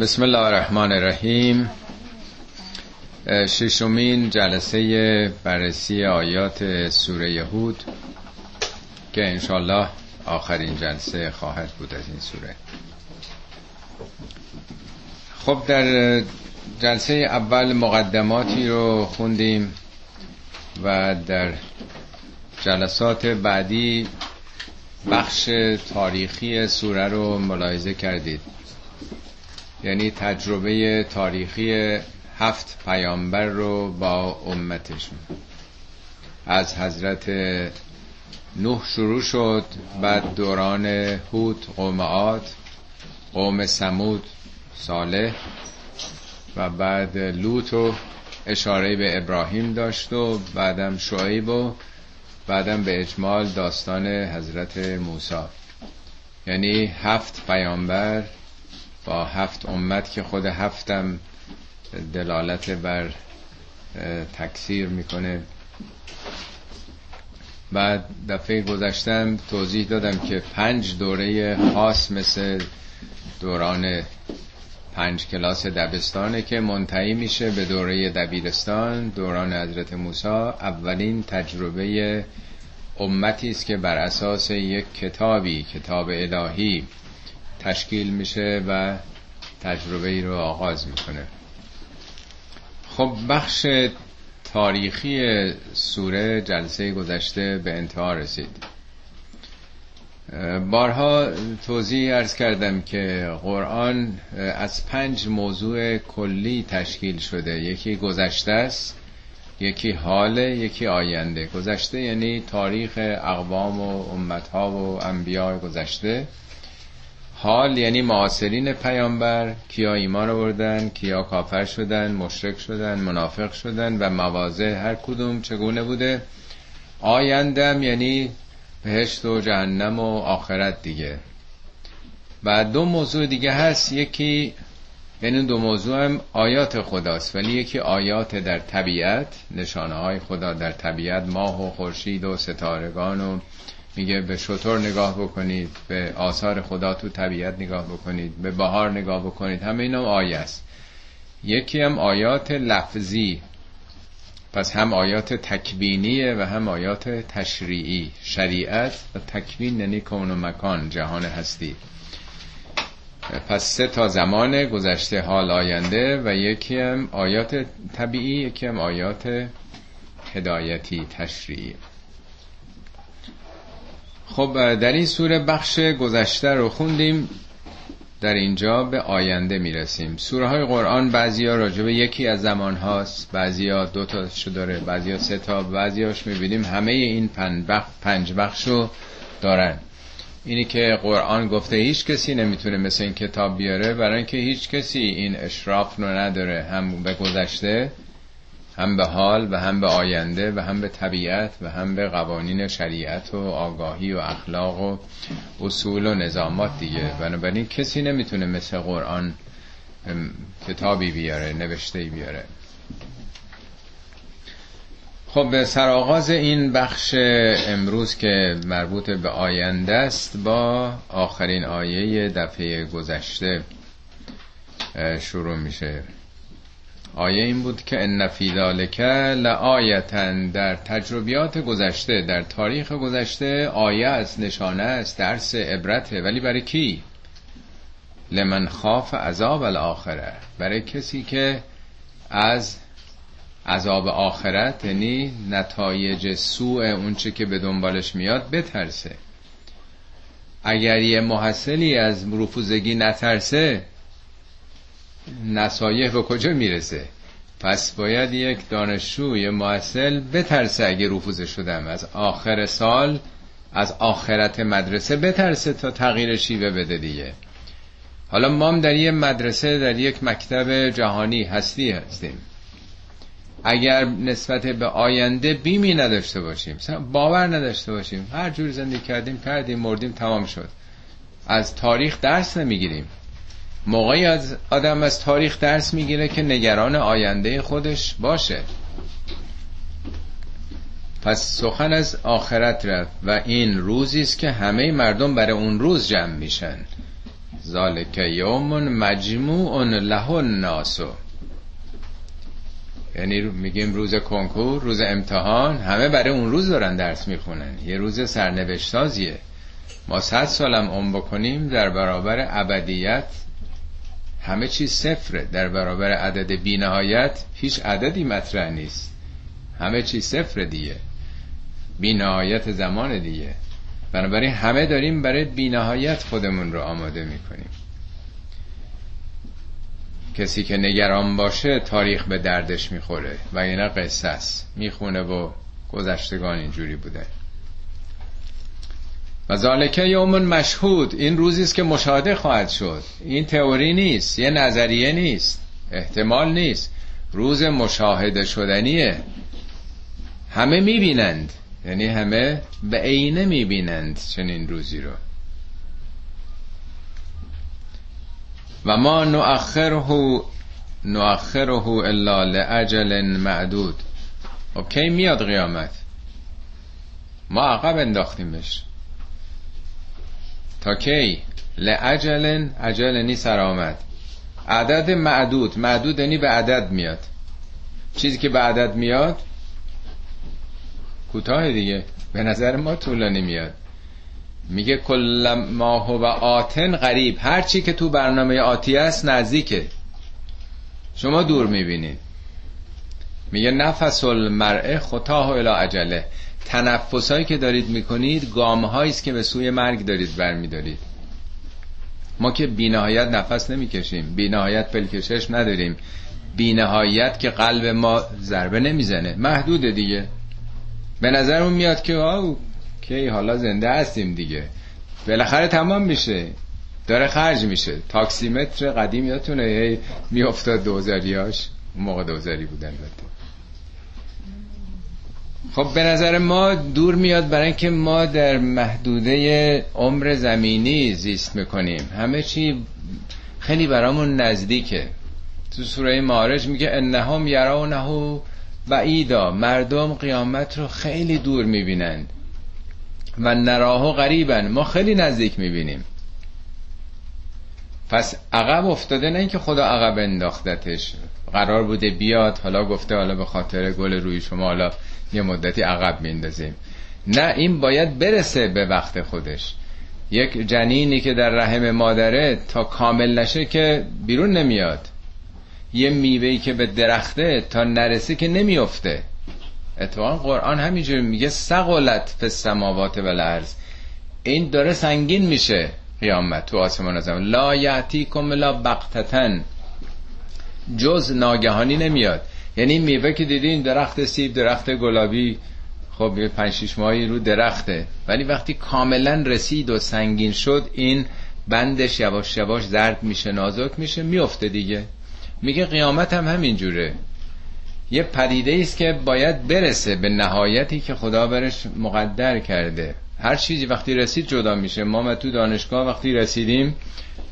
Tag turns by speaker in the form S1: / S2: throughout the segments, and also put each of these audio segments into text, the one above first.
S1: بسم الله الرحمن الرحیم. ششمین جلسه بررسی آیات سوره یهود که انشالله آخرین جلسه خواهد بود از این سوره. خب در جلسه اول مقدماتی رو خوندیم و در جلسات بعدی بخش تاریخی سوره رو ملاحظه کردید. یعنی تجربه تاریخی هفت پیامبر رو با امتشون از حضرت نوح شروع شد بعد دوران هود قوم عاد قوم سمود صالح و بعد لوط و اشاره به ابراهیم داشت و بعدم شعیب و بعدم به اجمال داستان حضرت موسی. یعنی هفت پیامبر با هفت امت که خود هفتم دلالت بر تکثیر می‌کنه. بعد دفعه گذشتم توضیح دادم که پنج دوره خاص مثل دوران پنج کلاس دبستانه که منتهی میشه به دوره دبیرستان دوران حضرت موسی. اولین تجربه امتی است که بر اساس یک کتابی کتاب الهی. تشکیل میشه و تجربه ای رو آغاز می‌کنه. خب بخش تاریخی سوره جلسه گذشته به انتها رسید. بارها توضیح ارز کردم که قرآن از پنج موضوع کلی تشکیل شده. یکی گذشته است یکی حال یکی آینده. گذشته یعنی تاریخ اقوام و امتها و انبیاء گذشته. حال یعنی معاصرین پیامبر کیا ایمان آوردن کیا کافر شدن مشرک شدن منافق شدن و مواضع هر کدوم چگونه بوده؟ آیندم یعنی بهشت و جهنم و آخرت دیگه. و دو موضوع دیگه هست. یکی یعنی دو موضوع هم آیات خداست ولی یکی آیات در طبیعت نشانه های خدا در طبیعت ماه و خورشید و ستارگان و میگه به شطور نگاه بکنید به آثار خدا تو طبیعت نگاه بکنید به بهار نگاه بکنید همه اینا آیه است. یکی هم آیات لفظی. پس هم آیات تکوینیه و هم آیات تشریعی. شریعت و تکوین یعنی کون و مکان جهان هستی. پس سه تا زمان گذشته حال آینده و یکی هم آیات طبیعی یکی هم آیات هدایتی تشریعی. خب در این سوره بخش گذشته رو خوندیم در اینجا به آینده می‌رسیم. سوره های قرآن بعضی ها راجبه یکی از زمان هاست بعضی ها دو تا داره بعضی ها سه تا بعضی هاش می‌بینیم همه این پنج بخش رو دارن. اینی که قرآن گفته هیچ کسی نمی‌تونه مثل این کتاب بیاره برای اینکه هیچ کسی این اشراف رو نداره هم به گذشته هم به حال و هم به آینده و هم به طبیعت و هم به قوانین شریعت و آگاهی و اخلاق و اصول و نظامات دیگه. بنابراین کسی نمی‌تونه مثل قرآن کتابی بیاره نوشته بیاره. خب به سرآغاز این بخش امروز که مربوط به آینده است با آخرین آیه دفعه گذشته شروع میشه. آیه این بود که ان فی ذالک در تجربیات گذشته در تاریخ گذشته آیه است نشانه است درس عبرته. ولی برای کی؟ لمن خاف عذاب الاخره. برای کسی که از عذاب آخرت یعنی نتایج سوء اونچه که به دنبالش میاد بترسه. اگر یه محصلی از رفوزگی نترسه نصایح به کجا می‌رسه؟ پس باید یک دانشجو یه محصل بترسه اگه رفوزه شدم. از آخر سال از آخرت مدرسه بترسه تا تغییر شیوه بده دیگه. حالا ما در یه مدرسه در یک مکتب جهانی هستی هستیم. اگر نسبت به آینده بیمی نداشته باشیم باور نداشته باشیم هر جور زندگی کردیم کردیم مردیم تمام شد. از تاریخ درس نمی‌گیریم. موقعی از آدم از تاریخ درس می‌گیره که نگران آینده خودش باشه. پس سخن از آخرت رفت و این روزی است که همه مردم برای اون روز جمع میشن. ذالک یوم مجموع له الناس. یعنی میگیم روز کنکور روز امتحان همه برای اون روز دارن درس می‌خونن. یه روز سرنوشتازیه ما صد سالم عمر بکنیم در برابر ابدیت همه چیز صفره. در برابر عدد بینهایت هیچ عددی مطرح نیست. همه چیز صفر دیگه. بینهایت زمان دیگه. بنابراین همه داریم برای بینهایت خودمون رو آماده می‌کنیم. کسی که نگران باشه تاریخ به دردش می‌خوره. و اینا قصه است. می‌خونه و گذشتگان اینجوری بوده و ذالکه یوم مشهود. این روزی است که مشاهده خواهد شد. این تئوری نیست یه نظریه نیست احتمال نیست. روز مشاهده شدنیه. همه می‌بینند. یعنی همه به عینه می‌بینند چنین روزی رو. و ما نؤخره نؤخره الا لاجل معدود. خب کی میاد قیامت؟ ما عقب انداختیمش. تا کی؟ لعجل عجل نی سر آمد. عدد معدود معدود یعنی به عدد میاد. چیزی که به عدد میاد کوتاه دیگه به نظر ما طولانی میاد. میگه کل ما هو آتن قریب هر چی که تو برنامه آتی است نزدیکه. شما دور می‌بینید. میگه نفس المرء خطاه الی عجله. تنفسایی که دارید می‌کنید گام است که به سوی مرگ دارید برمیدارید. ما که بینهایت نفس نمی‌کشیم بینهایت پلکشش نداریم. بینهایت که قلب ما ضربه نمی‌زنه. محدود دیگه. به نظرمون میاد که آو کی حالا زنده هستیم دیگه. بالاخره تمام میشه. داره خرج میشه. تاکسیمتر قدیم یادتونه هی میافتاد دوزاریاش موقع دوزاری بودن بده. خب به نظر ما دور میاد برای اینکه ما در محدوده عمر زمینی زیست می‌کنیم. همه چی خیلی برامون نزدیکه. تو سوره معارج میگه انهم یرونه بعیدا مردم قیامت رو خیلی دور می‌بینند و نراهو غریبن. ما خیلی نزدیک می‌بینیم. پس عقب افتاده نه اینکه خدا عقب انداختتش. قرار بوده بیاد حالا گفته حالا به خاطر گل روی شما حالا یه مدتی عقب میندازیم نه این باید برسه به وقت خودش. یک جنینی که در رحم مادره تا کامل نشه که بیرون نمیاد. یه میوهی که به درخته تا نرسه که نمیافته اتفاقا قرآن همینجوری میگه سقلت فی السماوات و الارض. این داره سنگین میشه قیامت تو آسمان زمان لا یعتیکم لا بقتتن جز ناگهانی نمیاد. یعنی میوه که دیدین درخت سیب درخت گلابی خب یه پنج شیش ماهی رو درخته. ولی وقتی کاملا رسید و سنگین شد این بندش یواش یواش زرد میشه نازک میشه میفته دیگه. میگه قیامت هم همین جوره یه پدیده است که باید برسه به نهایتی که خدا برش مقدر کرده. هر چیزی وقتی رسید جدا میشه. ما تو دانشگاه وقتی رسیدیم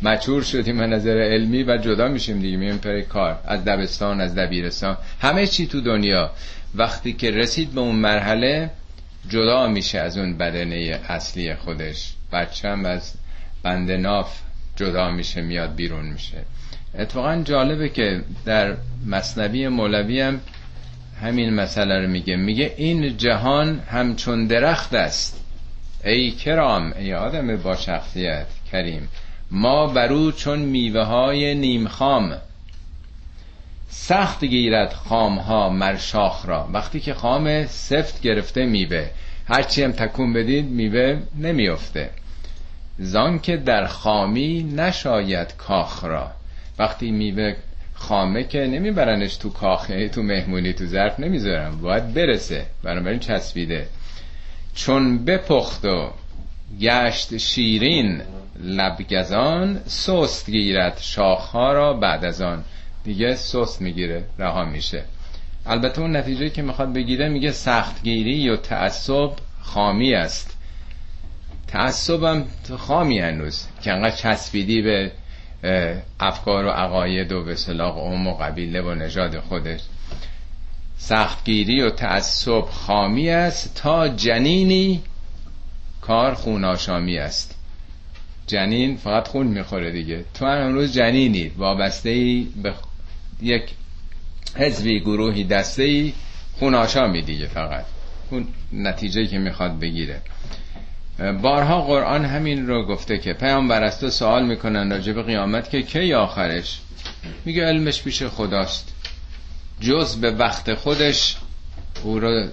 S1: مچور شدیم از نظر علمی و جدا میشیم دیگه مییم پر کار. از دبستان از دبیرستان. همه چی تو دنیا. وقتی که رسید به اون مرحله جدا میشه از اون بدنه اصلی خودش. بچه هم از بند ناف جدا میشه میاد بیرون میشه. اتفاقا جالبه که در مصنبی مولوی هم همین مسئله رو میگه. میگه این جهان همچون درخت است. ای کرام ای آدم با شخصیت کریم. ما برو چون میوه های نیم خام. سخت گیرد خام ها مر شاخ را. وقتی که خام سفت گرفته میوه هرچی هم تکون بدید میوه نمیافته. زان که در خامی نشاید کاخ را. وقتی میوه خامه که نمیبرنش تو کاخه تو مهمونی تو ظرف نمی‌ذارن باید برسه. بنابراین چسبیده. چون بپخت و گشت شیرین لبگزان سست گیرد شاخها را بعد از آن. دیگه سست می‌گیره رها میشه. البته اون نتیجه که می‌خواد بگیره میگه سختگیری یا تعصب خامی است. تعصبم خامی هنوز. که انقدر چسبیدی به افکار و عقاید و به قوم و قبیله و نژاد خودش. سختگیری و تعصب خامی است تا جنینی کار خوناشامی است. جنین فقط خون می‌خوره دیگه. تو هم امروز جنینی. وابسته ای به یک حزبی گروهی دسته ای خون آشا دیگه فقط. اون نتیجه که می‌خواد بگیره. بارها قرآن همین رو گفته که پیامبر از تو سوال می‌کنن راجع به قیامت که کی آخرش؟ میگه علمش پیش خداست. جز به وقت خودش او رو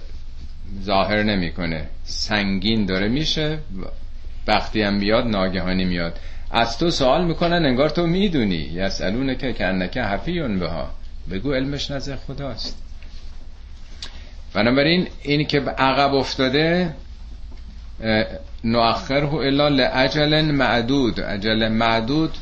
S1: ظاهر نمی‌کنه. سنگین داره میشه. وقتی هم بیاد ناگهانی میاد. از تو سوال می‌کنن انگار تو می‌دونی. یسالونه که کنکه حفیون بها. بگو علمش نزد خداست. بنابراین این که عقب افتاده نؤخره الا لعجل معدود. عجل معدود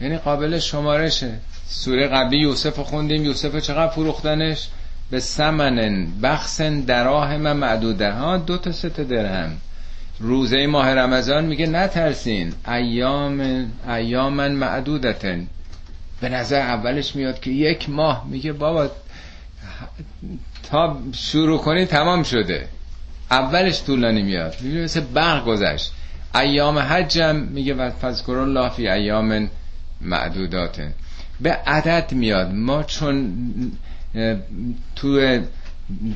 S1: یعنی قابل شمارشه. سوره قبلی یوسف خوندیم. یوسف چقدر فروختنش؟ به سمنن بخسن دراهم معدوده. ها دو تا سه درهم. روزه ماه رمضان میگه نترسین. ایام ایامن معدودتن. به نظر اولش میاد که یک ماه. میگه بابا تا شروع کنی تمام شده. اولش طولانی میاد. میگه مثل برق گذشت. ایام حجم میگه و فذکر الله فی ایام معدودات به عدد میاد. ما چون تو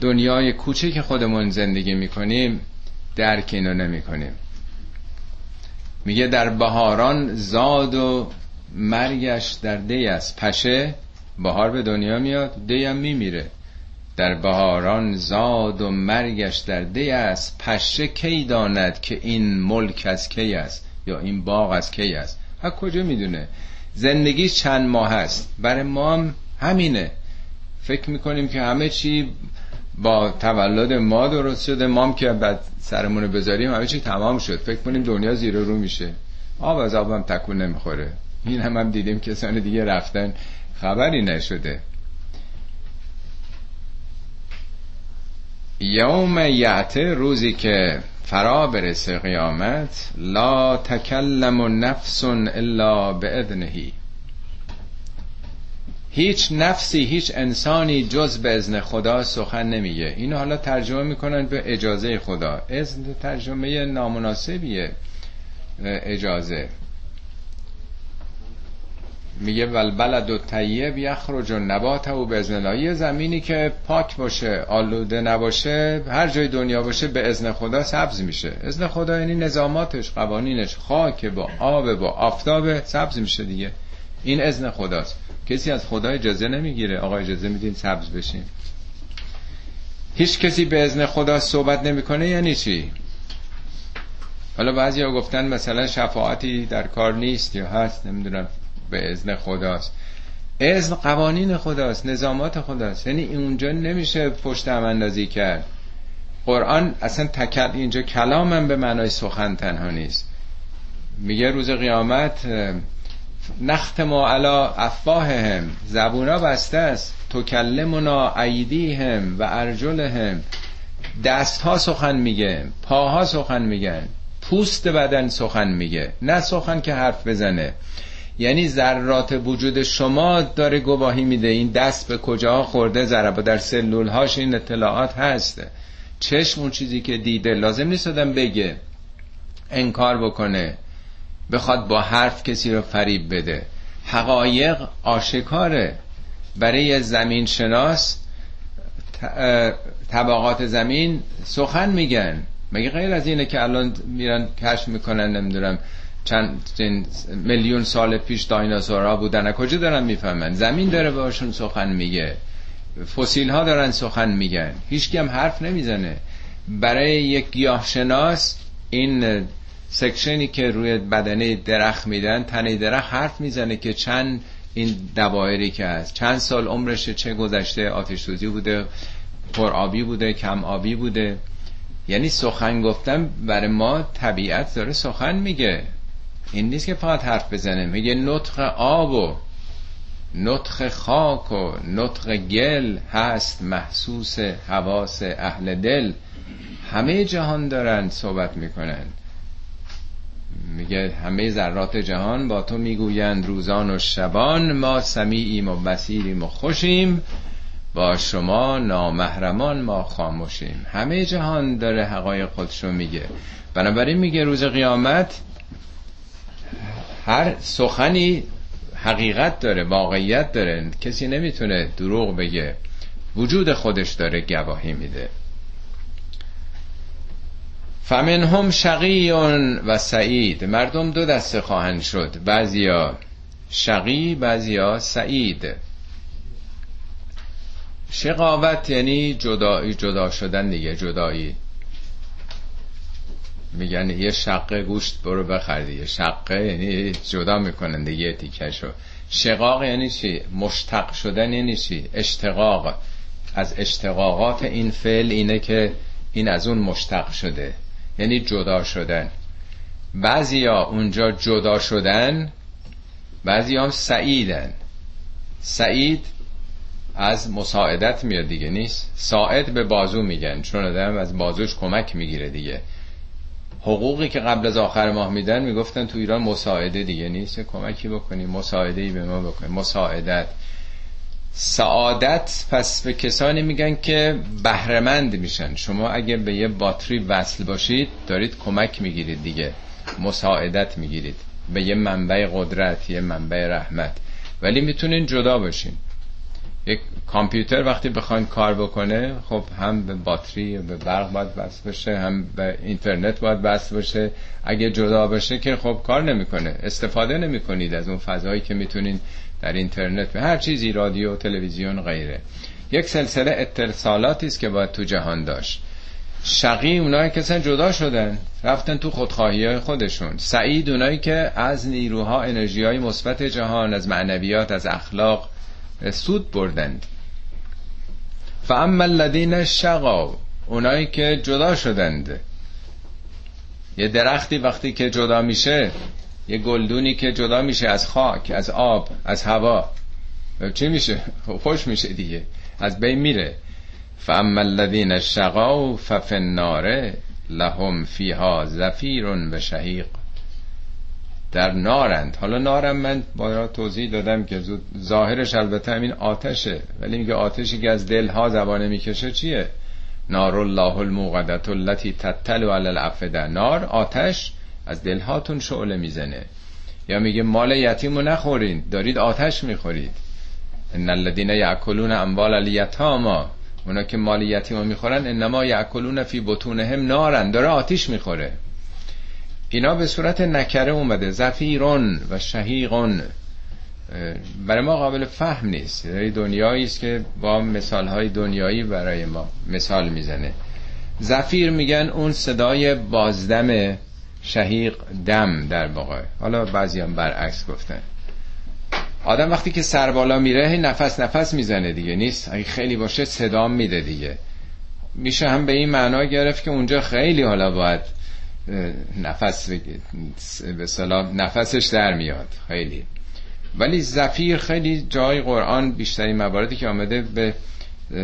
S1: دنیای کوچه خودمون زندگی می‌کنیم درک اینو نمی‌کنیم. میگه در بهاران زاد و مرگش در دی است. پشه بهار به دنیا میاد دی هم میمیره. در بهاران زاد و مرگش در دی است. پشه کی داند که این ملک از کی است؟ یا این باغ از کی است؟ ها کجا می‌دونه. زندگی چند ماه هست برای ما هم همینه. فکر می‌کنیم که همه چی با تولد ما درست شده. مام که بعد سرمون بذاریم همه چی تمام شد. فکر کنیم دنیا زیر رو میشه. آب از آب هم تکون نمی‌خوره. این هم, هم دیدیم کسان دیگه رفتن. خبری نشده. یوم یعته روزی که فرا برسه قیامت لا تکلم نفس الا به هیچ نفسی هیچ انسانی جز به ازن خدا سخن نمیگه. اینو حالا ترجمه می‌کنن به اجازه خدا. اذن ترجمه نامناسبیه. اجازه. میگه ولبلد و طیب یخرج و نبات و به ازن یه زمینی که پاک باشه آلوده نباشه هر جای دنیا باشه به ازن خدا سبز میشه. ازن خدا یعنی نظاماتش قوانینش. خاک با آب با آفتاب سبز میشه دیگه. این ازن خداست. کسی از خدا اجازه نمی‌گیره. آقا اجازه میدین سبز بشین هیچ کسی به ازن خدا صحبت نمی‌کنه یعنی چی؟ حالا بعضی ها گفتن مثلا شفاعتی در کار نیست یا هست نمی‌دونم به ازن خداست. ازن قوانین خداست نظامات خداست. یعنی اونجا نمیشه پشت هم اندازی کرد. قرآن اصلا تکل اینجا کلامم به معنای سخن تنها نیست. میگه روز قیامت نخت ما علا افواههم. زبونا بسته است. تو کلمنا ایدیهم و ارجلهم. دست ها سخن میگه پاها سخن میگن پوست بدن سخن میگه. نه سخن که حرف بزنه. یعنی ذرات وجود شما داره گواهی میده. این دست به کجا خورده؟ ذره در سلول هاش این اطلاعات هست. چشم اون چیزی که دیده لازم نیست آدم بگه. انکار بکنه. بخواد با حرف کسی رو فریب بده. حقایق آشکاره. برای زمین شناس طبقات زمین سخن میگن. مگه غیر از اینه که الان میرن کشف می‌کنن نمی‌دونم چند میلیون سال پیش دایناسورها بودن. کجا دارن می‌فهمن؟ زمین داره باشون سخن میگه. فسیل ها دارن سخن میگن. هیچ هم حرف نمی‌زنه. برای یک گیاهشناس این سکشنی که روی بدنه درخت میدن تنه درخت حرف می‌زنه که چند این دوایری که هست. چند سال عمرش چه گذشته؟ آتش سوزی بوده پر آبی بوده کم آبی بوده. یعنی سخن گفتن برای ما طبیعت داره سخن میگه. این نیست که فقط حرف بزنه میگه نطق آب و نطق خاک و نطق گل هست محسوس حواس اهل دل. همه جهان دارن صحبت می‌کنن. میگه همه ذرات جهان با تو می‌گویند روزان و شبان ما سمیعیم و بسیریم و خوشیم با شما نامهرمان ما خاموشیم. همه جهان داره حقای خودشو میگه. بنابراین میگه روز قیامت هر سخنی حقیقت داره واقعیت داره. کسی نمی‌تونه دروغ بگه. وجود خودش داره گواهی میده. فمنهم شقی و سعید. مردم دو دسته خواهند شد. بعضیا شقی بعضیا سعید. شقاوت یعنی جدایی جدا شدن دیگه جدایی. میگن یه شقه گوشت برو بخر دیگه. شقه یعنی جدا می‌کنن دیگه تیکشو شقاق یعنی چی؟ مشتق شدن یعنی چی؟ اشتقاق. از اشتقاقات این فعل اینه که این از اون مشتق شده. یعنی جدا شدن. بعضیا اونجا جدا شدن بعضی هم سعیدن. سعید از مساعدت میاد دیگه نیست؟ ساعد به بازو میگن. چون آدم از بازوش کمک می‌گیره دیگه. حقوقی که قبل از آخر ماه میدن می‌گفتن تو ایران مساعده دیگه نیست؟ کمکی بکنی مساعده به ما بکنی مساعدت. سعادت پس به کسانی میگن که بهرهمند میشن. شما اگه به یه باتری وصل باشید دارید کمک می‌گیرید دیگه. مساعدت می‌گیرید. به یه منبع قدرت یه منبع رحمت. ولی می‌تونین جدا باشین. یک کامپیوتر وقتی بخواین کار بکنه خب هم به باتری به برق باید وصل بشه هم به اینترنت باید وصل بشه. اگه جدا بشه که خب کار نمی‌کنه. استفاده نمی‌کنید از اون فضایی که می‌تونین در اینترنت به هر چیزی رادیو تلویزیون غیره. یک سلسله اتصالاتی است که باید تو جهان داشت. شقی اونایی که جدا شدن رفتن تو خودخواهی های خودشون. سعید اونایی که از نیروها انرژی های مثبت جهان از معنویات از اخلاق سود بردند. فاما الذین شقا اونایی که جدا شدند. یه درختی وقتی که جدا میشه یه گلدونی که جدا میشه از خاک از آب از هوا. چی میشه؟ خوش میشه دیگه. از بین میره. فاما الذین شقوا ففی النار لهم فیها زفیر و شهیق. در نارند. حالا نارم من با توضیح دادم که ظاهرش البته همین آتشه. ولی میگه آتشی که از دلها زبانه می‌کشه چیه؟ نار الله الموقدت التي تتل علی الافده. نار آتش از دلهاتون شعله می‌زنه. یا میگه مال یتیمو نخورین دارید آتش می‌خورید. ان الذين یاکلون اموال الیتاما. اونا که مال یتیمو می‌خورن انما یاکلون فی بطونهم نارن. داره آتیش می‌خوره. اینا به صورت نکره اومده. زفیرون و شهیقون. برای ما قابل فهم نیست. یعنی دنیایی است که با مثال های دنیایی برای ما مثال می‌زنه. زفیر میگن اون صدای بازدم شهیق دم در واقع حالا بعضی هم برعکس گفتن. آدم وقتی که سر بالا میره نفس نفس می‌زنه دیگه. نیست. اگه خیلی باشه صدا میده دیگه. میشه هم به این معنا گرفت که اونجا خیلی حالا باید نفس به سلام نفسش در میاد. خیلی. ولی زفیر خیلی جای قرآن بیشتری مواردی که آمده به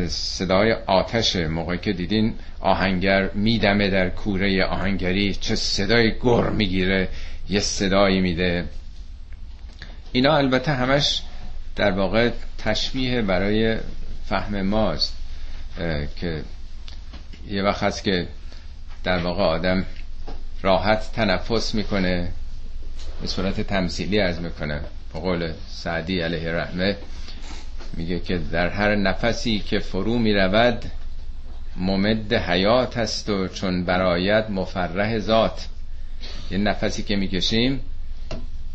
S1: صدای آتش موقعی که دیدین آهنگر میدمه در کوره آهنگری چه صدای گر می‌گیره یه صدایی میده. اینا البته همش در واقع تشبیه برای فهم ماست که یه وقت هست که در واقع آدم راحت تنفس می‌کنه به صورت تمثیلی از می‌کنه. به قول سعدی علیه رحمه میگه که در هر نفسی که فرو می‌رود ممد حیات است و چون برایت مفرح ذات. یه نفسی که می‌کشیم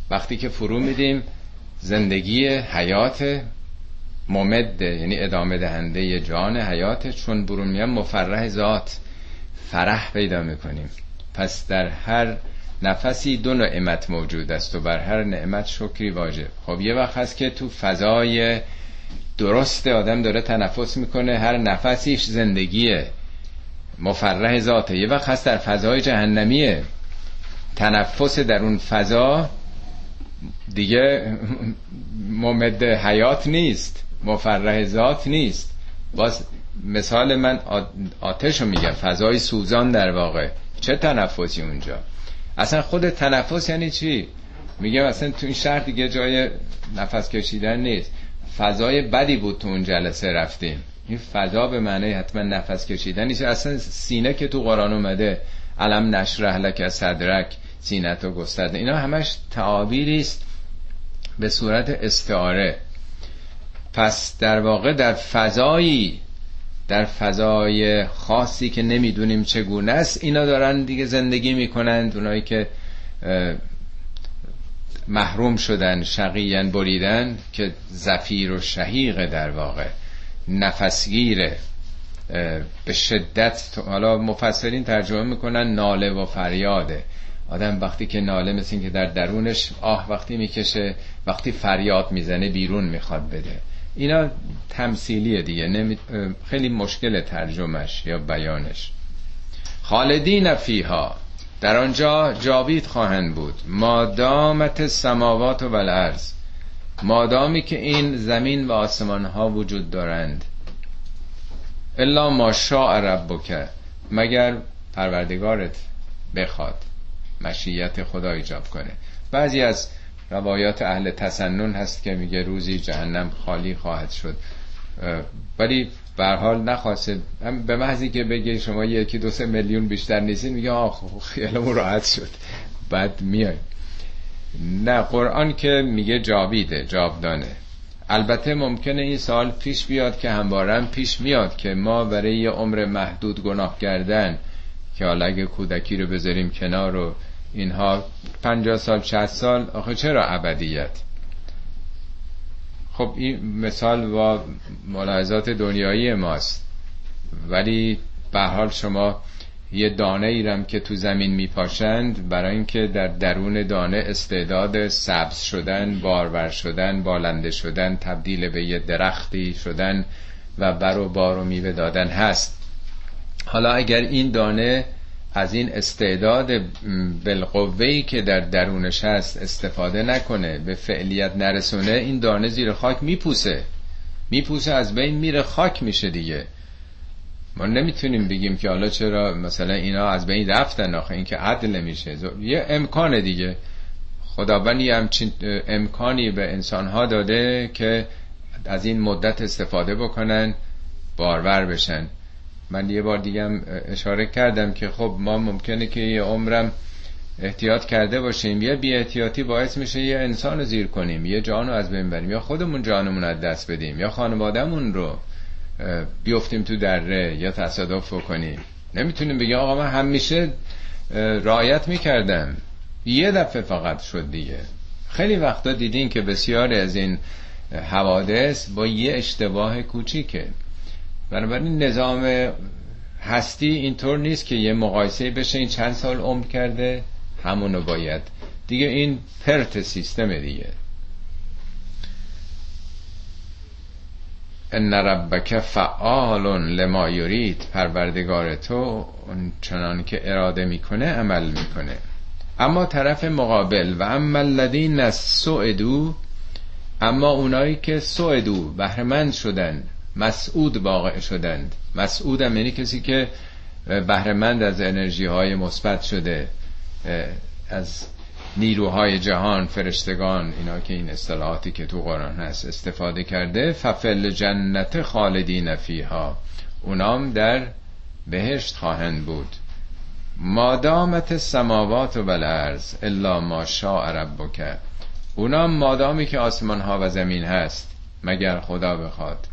S1: وقتی که فرو میدیم زندگی حیات ممد یعنی ادامه دهنده جان حیات چون برون میام مفرح ذات فرح پیدا می‌کنیم. پس در هر نفسی دو نعمت موجود است و بر هر نعمت شکری واجب. خب یه وقت هست که تو فضای درست آدم داره تنفس می‌کنه هر نفسیش زندگیه. مفرح ذاته. یه وقت هست در فضای جهنمیه. تنفس در اون فضا دیگه ممد حیات نیست مفرح ذات نیست. باز مثال من آتش رو میگم فضای سوزان در واقع. چه تنفسی اونجا؟ اصلا خود تنفس یعنی چی؟ میگم اصلا تو این شهر دیگه جای نفس کشیدن نیست. فضای بدی بود تو اون جلسه رفتیم. این فضا به معنی حتما نفس کشیدن نیست. اصلا سینه که تو قرآن اومده علم نشرح لک صدرک زینت و گسترده. اینا همش تعابیری است به صورت استعاره. پس در واقع در فضایی در فضای خاصی که نمی‌دونیم چگونه است اینا دارن دیگه زندگی می‌کنند. اونایی که محروم شدن شقیان بریدن که زفیر و شهیق در واقع نفسگیره به شدت حالا مفسرین ترجمه می‌کنن ناله و فریاده. آدم وقتی که ناله مثل که در درونش آه وقتی می‌کشه وقتی فریاد می‌زنه بیرون می‌خواد بده. اینا تمثیلیه دیگه نمی... خیلی مشکل ترجمهش یا بیانش. خالدین فیها. در آنجا جاوید خواهند بود. مادامت سماوات و الارض مادامی که این زمین و آسمان ها وجود دارند. الا ما شاء ربک. مگر پروردگارت بخواد. مشیت خدا ایجاب کنه. بعضی از روایات اهل تسنن هست که میگه روزی جهنم خالی خواهد شد. ولی به حال نخواسته به محضی که بگه شما یکی دو سه میلیون بیشتر نیستین میگه آخ خیالمون راحت شد. بعد میای. نه قرآن که میگه جاویده جاودانه. البته ممکنه این سال پیش بیاد که هموارم پیش میاد که ما برای یه عمر محدود گناه کردن که حالا اگه کودکی رو بذاریم کنار و اینها پنجاه سال چه سال آخه چرا ابدیت؟ خب این مثال و ملاحظات دنیایی ماست. ولی به حال شما یه دانه ایرم که تو زمین میپاشند برای اینکه در درون دانه استعداد سبز شدن بارور شدن بالنده شدن تبدیل به یه درختی شدن و بر و بار و میوه دادن هست. حالا اگر این دانه از این استعداد بالقوهی که در درونش هست استفاده نکنه به فعلیت نرسونه این دانه زیر خاک میپوسه. میپوسه از بین میره خاک میشه دیگه. ما نمی‌تونیم بگیم که حالا چرا مثلا اینا از بین رفتن آخه این که عدل نمیشه. یه امکان دیگه. خداوند یه همچین امکانی به انسانها داده که از این مدت استفاده بکنن بارور بشن. من یه بار دیگه اشاره کردم که خب ما ممکنه که یه عمرم احتیاط کرده باشیم. یه بی احتیاطی باعث میشه یه انسان رو زیر کنیم یه جان رو از بین بریم یا خودمون جانمون از دست بدیم یا خانوادهمون رو بیفتیم تو دره یا تصادف کنیم نمی‌تونیم بگیم آقا من همیشه رایت می‌کردم. یه دفعه فقط شد دیگه. خیلی وقتا دیدین که بسیاری از این حوادث با یه اشتباه کوچیکه. بنابراین نظام هستی اینطور نیست که یه مقایسه بشه این چند سال عمر کرده همونو باید. دیگه این پرت سیستم دیگه. ان ربک فعال لما یرید پروردگار تو چنان که اراده می‌کنه عمل می‌کنه. اما طرف مقابل و اما الذین سعدو اما اونایی که سعدو بهرمند شدن. مسعود واقع شدند. مسعود هم یعنی کسی که بهرمند از انرژی های مثبت شده از نیروهای جهان فرشتگان اینا که این اصطلاحاتی که تو قرآن هست استفاده کرده. ففل جنت خالدین فیها اونام در بهشت خواهند بود. مادامت سماوات و الارض الا ما شاء ربک. اونام مادامی که آسمان ها و زمین هست مگر خدا بخواد.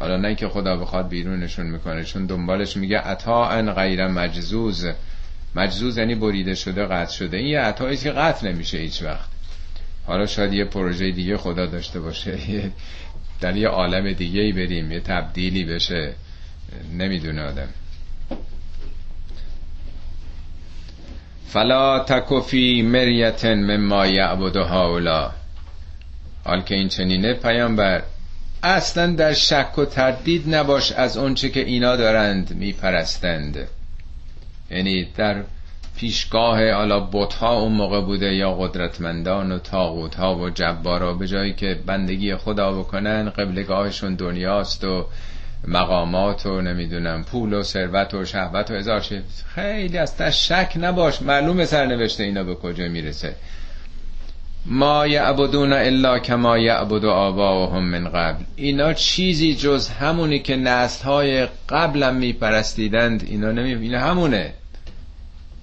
S1: حالا نه که خدا بخواد بیرونشون می‌کنه چون دنبالش میگه عطا ان غیر مجزوز. مجزوز یعنی بریده شده قطع شده. این یه عطایی که قطع نمیشه هیچ وقت. حالا شاید یه پروژه دیگه خدا داشته باشه در یه عالم دیگه ای بریم یه تبدیلی بشه. نمی‌دونه آدم. فلا تکفی مریتن مما یعبد هاولا حال که این چنینه پیامبر اصلا در شک و تردید نباش از اونچه که اینا دارند میپرستند. یعنی در پیشگاه حالا بتها اون موقع بوده یا قدرتمندان و تاغوت ها و جبارا به جایی که بندگی خدا بکنن قبلگاهشون دنیاست و مقامات و نمی‌دونم پول و ثروت و شهوت و هزار خیلی از شک نباش. معلوم سرنوشته اینا به کجا می‌رسه. ما یعبدون الا کما یعبد آباهم من قبل. اینا چیزی جز همونی که نسل های قبلم میپرستیدند. اینا نمی اینا همونه.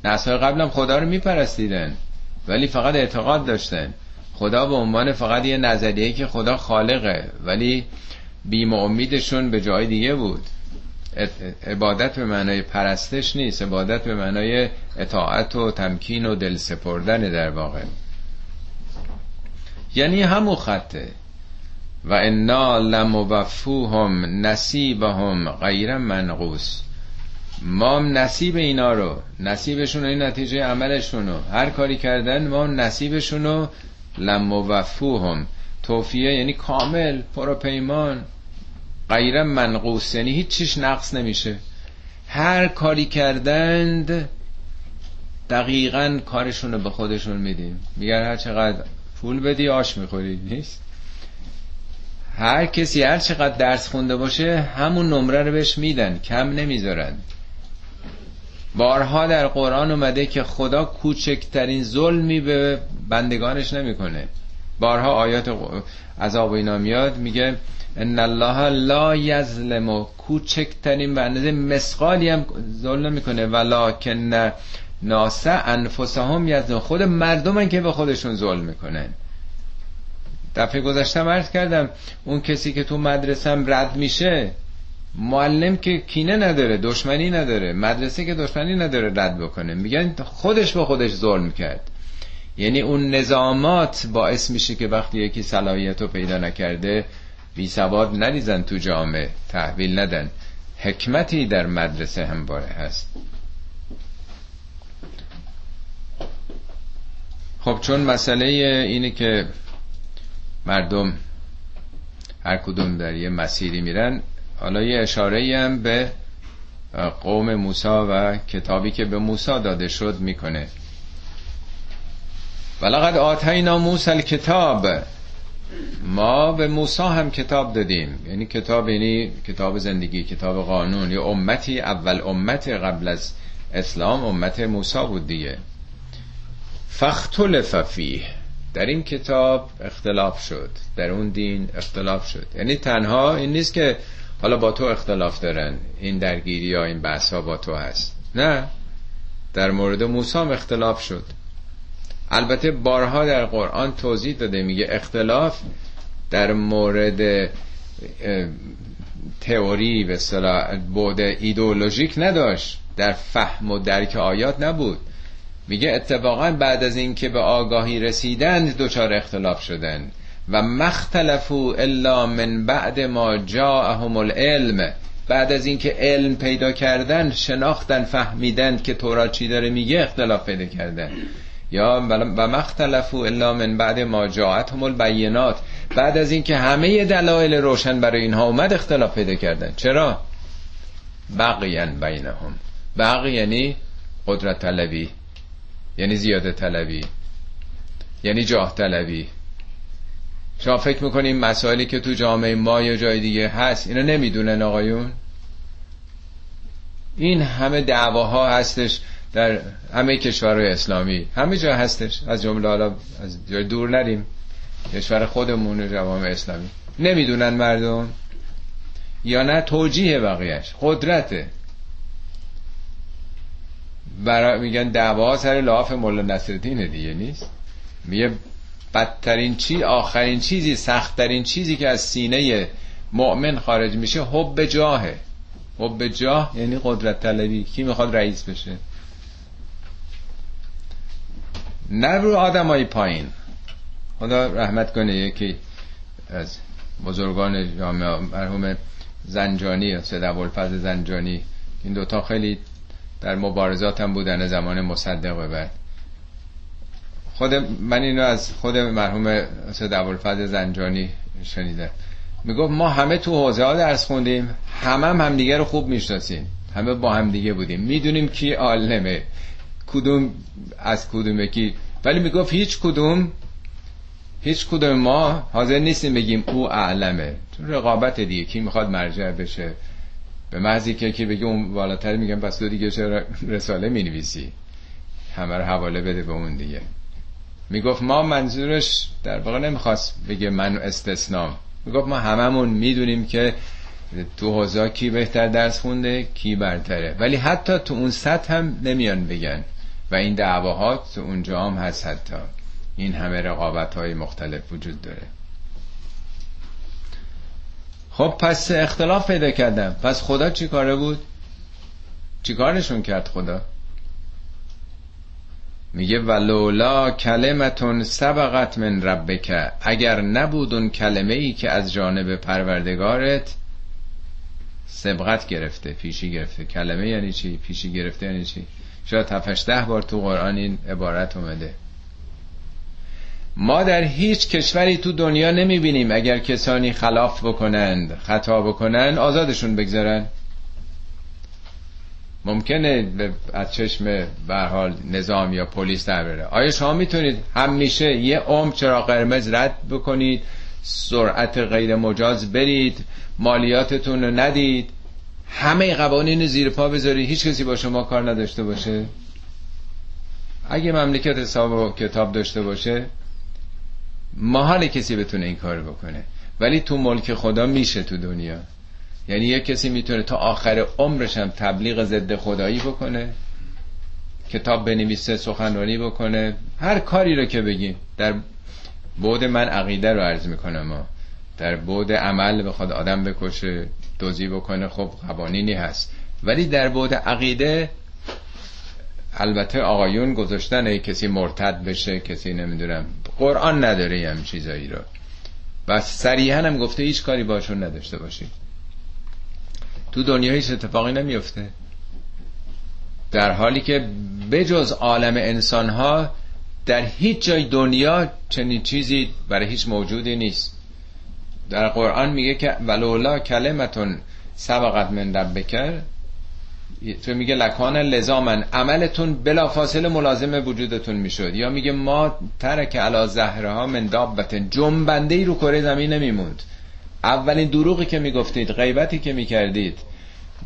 S1: نسل قبلم خدا رو میپرستیدن. ولی فقط اعتقاد داشتن. خدا به عنوان فقط یه نظریه که خدا خالقه. ولی بیم امیدشون به جای دیگه بود. عبادت به معنای پرستش نیست. عبادت به معنای اطاعت و تمکین و دل سپردن در واقع. یعنی همون خطه. و انا لموفوهم نصیبهم غیر منقوص ما نصیب اینا رو نصیبشون این نتیجه عملشون رو. هر کاری کردن ما نصیبشون رو لموفوهم. توفیه یعنی کامل پروپیمان. غیر منقوص یعنی هیچ چیش نقص نمیشه. هر کاری کردند دقیقا کارشون رو به خودشون میدیم. میگن هر چقدر پول بدی آش می‌خوری نیست؟ هر کسی هر چقدر درس خونده باشه همون نمره رو بهش میدن کم نمی‌ذارن. بارها در قرآن اومده که خدا کوچکترین ظلمی به بندگانش نمی‌کنه. بارها آیات عذاب اینا میاد میگه ان الله لا یظلم. کوچکترین به اندازه مسقالی هم ظلم می‌کنه ولکن ناسه انفسهم یظلم خود مردمن که به خودشون ظلم می‌کنن. دفعه گذشته عرض کردم اون کسی که تو مدرسه رد میشه معلم که کینه نداره دشمنی نداره. مدرسه که دشمنی نداره رد بکنه. میگن خودش به خودش ظلم کرد. یعنی اون نظامات باعث میشه که وقتی یکی صلاحیت پیدا نکرده بی سواد نریزن تو جامعه تحویل ندن. حکمتی در مدرسه هم باره هست. خب چون مسئله اینه که مردم هر کدوم در یه مسیری میرن حالا یه اشاره هم به قوم موسا و کتابی که به موسا داده شد می‌کنه. ولقد آتینا موسی کتاب ما به موسی هم کتاب دادیم. یعنی کتاب یعنی کتاب زندگی کتاب قانون. یا امتی اول امت قبل از اسلام امت موسی بود دیگه. فختلف فیه. در این کتاب اختلاف شد. در اون دین اختلاف شد. یعنی تنها این نیست که حالا با تو اختلاف دارن. این درگیری یا این بحث ها با تو هست. نه. در مورد موسی اختلاف شد. البته بارها در قرآن توضیح داده. میگه اختلاف در مورد تئوری به اصطلاح بود ایدئولوژیک نداشت. در فهم و درک آیات نبود. میگه اتفاقا بعد از اینکه به آگاهی رسیدند دچار اختلاف شدن. و مختلفو الا من بعد ما جاءهم العلم. بعد از اینکه علم پیدا کردن شناختن فهمیدن که تورات چی داره میگه اختلاف پیدا کردن. یا و مختلفو الا من بعد ما جاءتهم البینات. بعد از اینکه همه دلایل روشن برای اینها اومد اختلاف پیدا کردن. چرا؟ بقیان بینهم. بقی یعنی قدرت طلبی. یعنی زیاده طلبی یعنی جاه طلبی. شما فکر می‌کنیم مسائلی که تو جامعه ما یا جای دیگه هست اینو نمی‌دونن آقایون؟ این همه دعواها هستش در همه کشورهای اسلامی. همه جا هستش. از جمله حالا از جای دور نریم. کشور خودمون جوامع اسلامی. نمی‌دونن مردم؟ یا نه؟ توجیه بقیهش قدرته. برای میگن دعوا سر لاف مولا نصرالدین دیگه نیست. میگه بدترین چی آخرین چیزی سختترین چیزی که از سینه مؤمن خارج میشه حب جاهه. حب جاه یعنی قدرت طلبی. کی می‌خواد رئیس بشه؟ نه رو آدم های پایین. خدا رحمت کنه یکی از بزرگان جامعه مرحوم زنجانی سید ابوالفضل زنجانی. این دوتا خیلی در مبارزات هم بودن زمان مصدق و بعد. خود من اینو از خود مرحوم سید ابوالفضل زنجانی شنیدم. می‌گفت ما همه تو حوزه ها درس خوندیم همه هم همدیگه رو خوب می‌شناسیم. همه با همدیگه بودیم. می‌دونیم کی عالمه کدوم از کدومه کی ولی می‌گفت هیچ کدوم هیچ کدوم ما حاضر نیستیم بگیم او اعلمه. رقابت دیگه کی می‌خواد مرجع بشه. به محضی که کی بگه اون بالاتر میگم پس تو دیگه چرا رساله می‌نویسی؟ همه رو حواله بده به اون دیگه. می‌گفت ما منظورش در واقع نمی‌خواست بگه من استثنام. می‌گفت ما هممون می‌دونیم که تو حوزه کی بهتر درس خونده کی برتره. ولی حتی تو اون سطح هم نمیان بگن. و این دعواهات اونجا هم هست حتی. این همه رقابت های مختلف وجود داره. خب پس اختلاف پیدا کردم. پس خدا چی کاره بود؟ چی کارشون کرد خدا؟ میگه ولولا کلمتون سبقت من ربک. اگر نبود اون کلمه ای که از جانب پروردگارت سبقت گرفته پیشی گرفته. کلمه یعنی چی؟ پیشی گرفته یعنی چی؟ شاید تفش ده بار تو قرآن این عبارت اومده. ما در هیچ کشوری تو دنیا نمی‌بینیم اگر کسانی خلاف بکنند خطا بکنند آزادشون بگذارن. ممکنه از چشم حال نظام یا پلیس در بره. آیا شما می‌تونید همیشه یه عمر چرا قرمز رد بکنید سرعت غیر مجاز برید مالیاتتون رو ندید؟ همه قوانین زیر پا بذارید. هیچ کسی با شما کار نداشته باشه. اگه مملکت حساب و کتاب داشته باشه محال کسی بتونه این کار بکنه. ولی تو ملک خدا میشه تو دنیا. یعنی یه کسی می‌تونه تا آخر عمرش هم تبلیغ ضد خدایی بکنه کتاب بنویسه سخنرانی بکنه. هر کاری رو که بگیم در بود من عقیده رو عرض می‌کنم ما در بود عمل بخواد آدم بکشه دوزی بکنه خب قوانینی هست. ولی در بود عقیده البته آقایون گذاشتن ای کسی مرتد بشه کسی نمی‌دونم. قرآن نداره هم چیزایی رو. و صریحا هم گفته هیچ کاری باشون نداشته باشید. تو دنیا هیچ اتفاقی نمیفته در حالی که بجز عالم انسان ها در هیچ جای دنیا چنین چیزی برای هیچ موجودی نیست. در قرآن میگه که ولولا کلمتون سبقت من ربکر تو میگه لکان لزامن. عملتون بلا فاصله ملازم وجودتون می‌شد. یا میگه ما ترک علا زهره ها من دابتن. جنبنده ای رو کره زمین نمیموند. اولین دروغی که می‌گفتید غیبتی که می‌کردید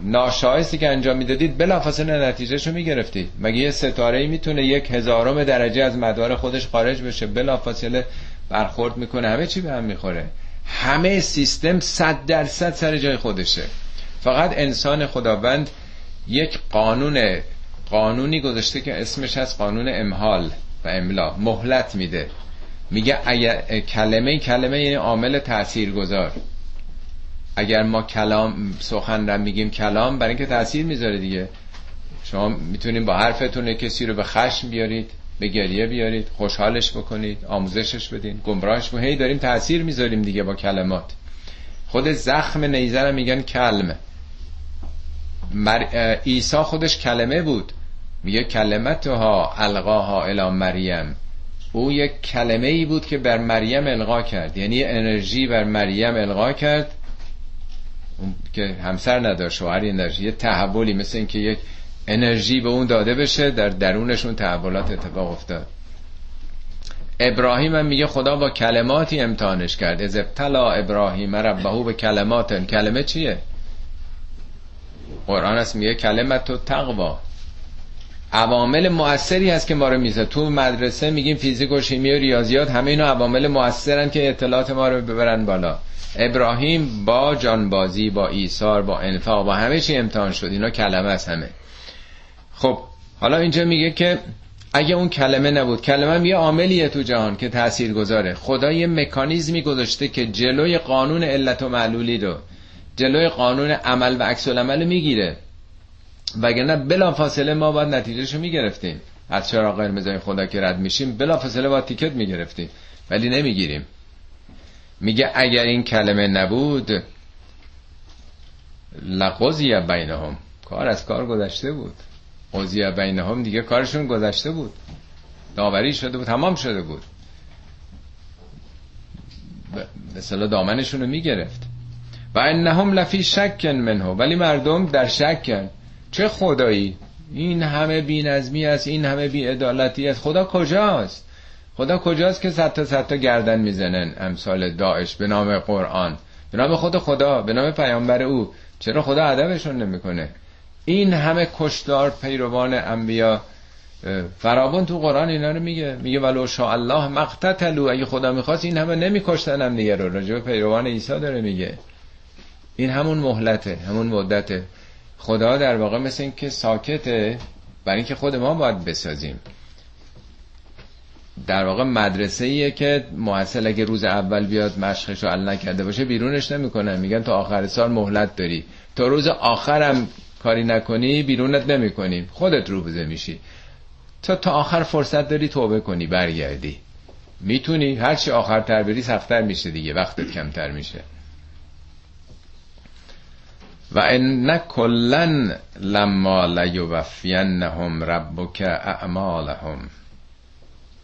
S1: ناشایستی که انجام می‌دادید بلافاصله نتیجهشو می‌گرفتید. مگه یه ستاره ای می‌تونه یک هزارم درجه از مدار خودش خارج بشه؟ بلافاصله برخورد می‌کنه. همه چی به هم می‌خوره. همه سیستم صد درصد سر جای خودشه. فقط انسان خداوند یک قانون قانونی گذاشته که اسمش هست قانون امحال و املا مهلت میده. میگه اگر کلمه کلمه یعنی عامل تأثیر گذار اگر ما کلام سخن را میگیم کلام برای اینکه تاثیر می‌ذاره دیگه. شما می‌تونید با حرفتون کسی رو به خشم بیارید به گریه بیارید خوشحالش بکنید آموزشش بدین گمراهش بکنید. داریم تاثیر می‌ذاریم دیگه با کلمات. خود زخم نیزه میگن کلمه مر... ایسا خودش کلمه بود. میگه کلمتها القاها الی مریم. او یک کلمه ای بود که بر مریم القا کرد. یعنی انرژی بر مریم القا کرد. که همسر نداشت شوهری نداشت یه تحولی مثل اینکه یک انرژی به اون داده بشه در درونشون تحولات اتفاق افتاد. ابراهیم هم میگه خدا با کلماتی امتحانش کرد. از ابتلا ابراهیم ربهو به کلمات. کلمه چیه؟ قرآن هست میگه کلمت و تقوا. عوامل موثری هست که ما رو میزه. تو مدرسه میگیم فیزیک و شیمی و ریاضیات همه اینا عوامل موثرن که اطلاعات ما رو ببرن بالا. ابراهیم با جانبازی با ایثار با انفاق با همه چی امتحان شد. اینا کلمه است همه. خب حالا اینجا میگه که اگه اون کلمه نبود کلمه یه عاملیه تو جهان که تأثیر گذاره خدا یه مکانیزمی گذاشته که جلوی قانون علت و معلولی رو جلوی قانون عمل و عکس العمل می‌گیره. وگرنه بلا فاصله ما باید نتیجهشو می‌گرفتیم. از چرا قرمزای خدا که رد میشیم؟ بلا فاصله باید تیکت می‌گرفتیم. ولی نمی‌گیریم. میگه اگر این کلمه نبود لقضی بینهم. کار از کار گذشته بود. قضیه بینهم دیگه کارشون گذشته بود. داوری شده بود تمام شده بود. مثلا دامنشون رو می‌گرفت. و انهم لفی شک منه. ولی مردم در شک چه خدایی؟ این همه بی نظمی است این همه بی عدالتی است. خدا کجاست؟ خدا کجاست که صد تا صد تا گردن می‌زنن امثال داعش به نام قرآن؟ به نام خود خدا به نام پیامبر او. چرا خدا ادبشون نمی‌کنه؟ این همه کشدار پیروان انبیا فرابون تو قرآن اینا رو میگه. میگه ولو شاء الله مقتتلو اگه خدا می‌خواست این همه نمیکشتن هم دیگه رو. راجع پیروان عیسی داره میگه. این همون مهلته همون مدته. خدا در واقع مثل این که ساکته برای اینکه خود ما باید بسازیم. در واقع مدرسه ایه که محصل اگه روز اول بیاد مشقش رو نکرده باشه بیرونش نمی‌کنن میگن تا آخر سال مهلت داری. تا روز آخرم کاری نکنی بیرونت نمی‌کنیم خودت روبزه میشی. تا تا آخر فرصت داری توبه کنی برگردی. می‌تونی هرچی آخرتر بری سختتر میشه دیگه وقتت کمتر میشه. و ان کلا لما لیوفینهم ربک اعمالهم.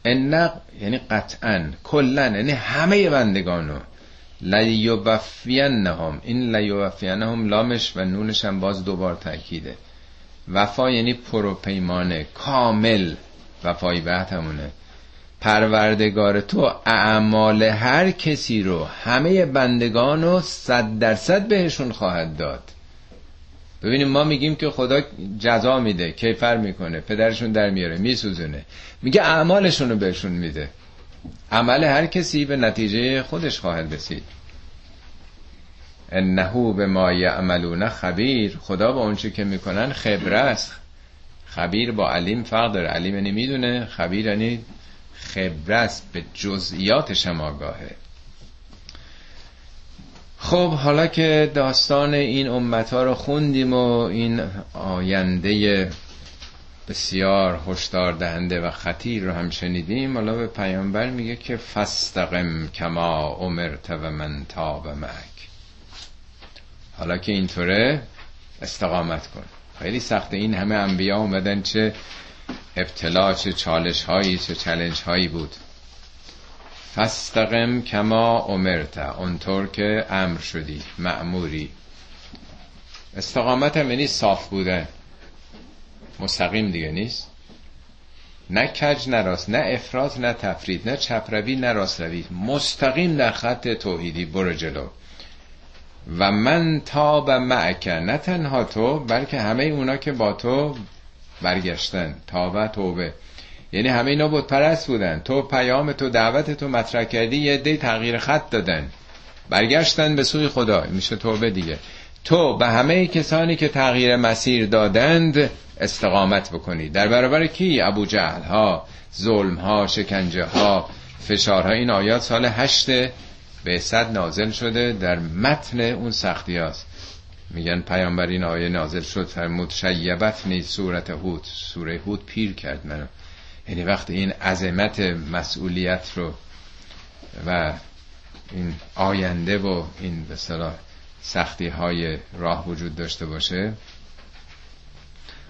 S1: ان یعنی قطعا کلا یعنی همه بندگانو. لیوفینهم این لیوفینهم لامش و نونش هم باز دوبار تاکیده وفا یعنی پروپیمانه کامل وفای بعد همونه. پروردگار تو اعمال هر کسی رو همه بندگان رو صد درصد بهشون خواهد داد. ببینیم ما میگیم که خدا جزا میده کیفر می‌کنه پدرشون در میاره میسوزونه. میگه اعمالشون رو بهشون میده. عمل هر کسی به نتیجه خودش خواهد رسید. انه به ما یعملون خبیر. خدا با اونچه که می‌کنن خبر است. خبیر با علیم فرق داره. علیم یعنی می‌دونه خبیر یعنی خبر است. به جزئیاتش هم آگاهه خب حالا که داستان این امت رو خوندیم و این آینده بسیار هشدار دهنده و خطیر رو هم شنیدیم حالا به پیامبر میگه که فستقم کما امرت و من تاب معک. حالا که اینطوره استقامت کن. خیلی سخت این همه انبیا اومدن چه ابتلا چه چالش هایی چه چلنج هایی بود. فستقم کما امرت اونطور که امر شدی معموری استقامت هم یعنی صاف بودن. مستقیم دیگه نیست. نه کج نه راست نه افراط نه تفرید نه چپروی نه راست روی مستقیم در خط توحیدی برو جلو. و من تاب معک نه تنها تو بلکه همه اونا که با تو برگشتن. تابه توبه. یعنی همه اینا بود پرست بودن. تو پیام تو دعوت تو مطرح کردی یه دی تغییر خط دادن. برگشتن به سوی خدا. میشه توبه دیگه. تو به همه کسانی که تغییر مسیر دادند استقامت بکنی. در برابر کی؟ ابو جهل ها ظلم ها شکنجه ها فشارها این آیات سال هشت به صد نازل شده در متن اون سختی هاست. میگن پیامبر این آیه نازل شد. فرمود شیبت نیز صورت هود. سوره هود پیر کرد منو. یعنی وقتی این عظمت مسئولیت رو و این آینده و این به صلاح سختی های راه وجود داشته باشه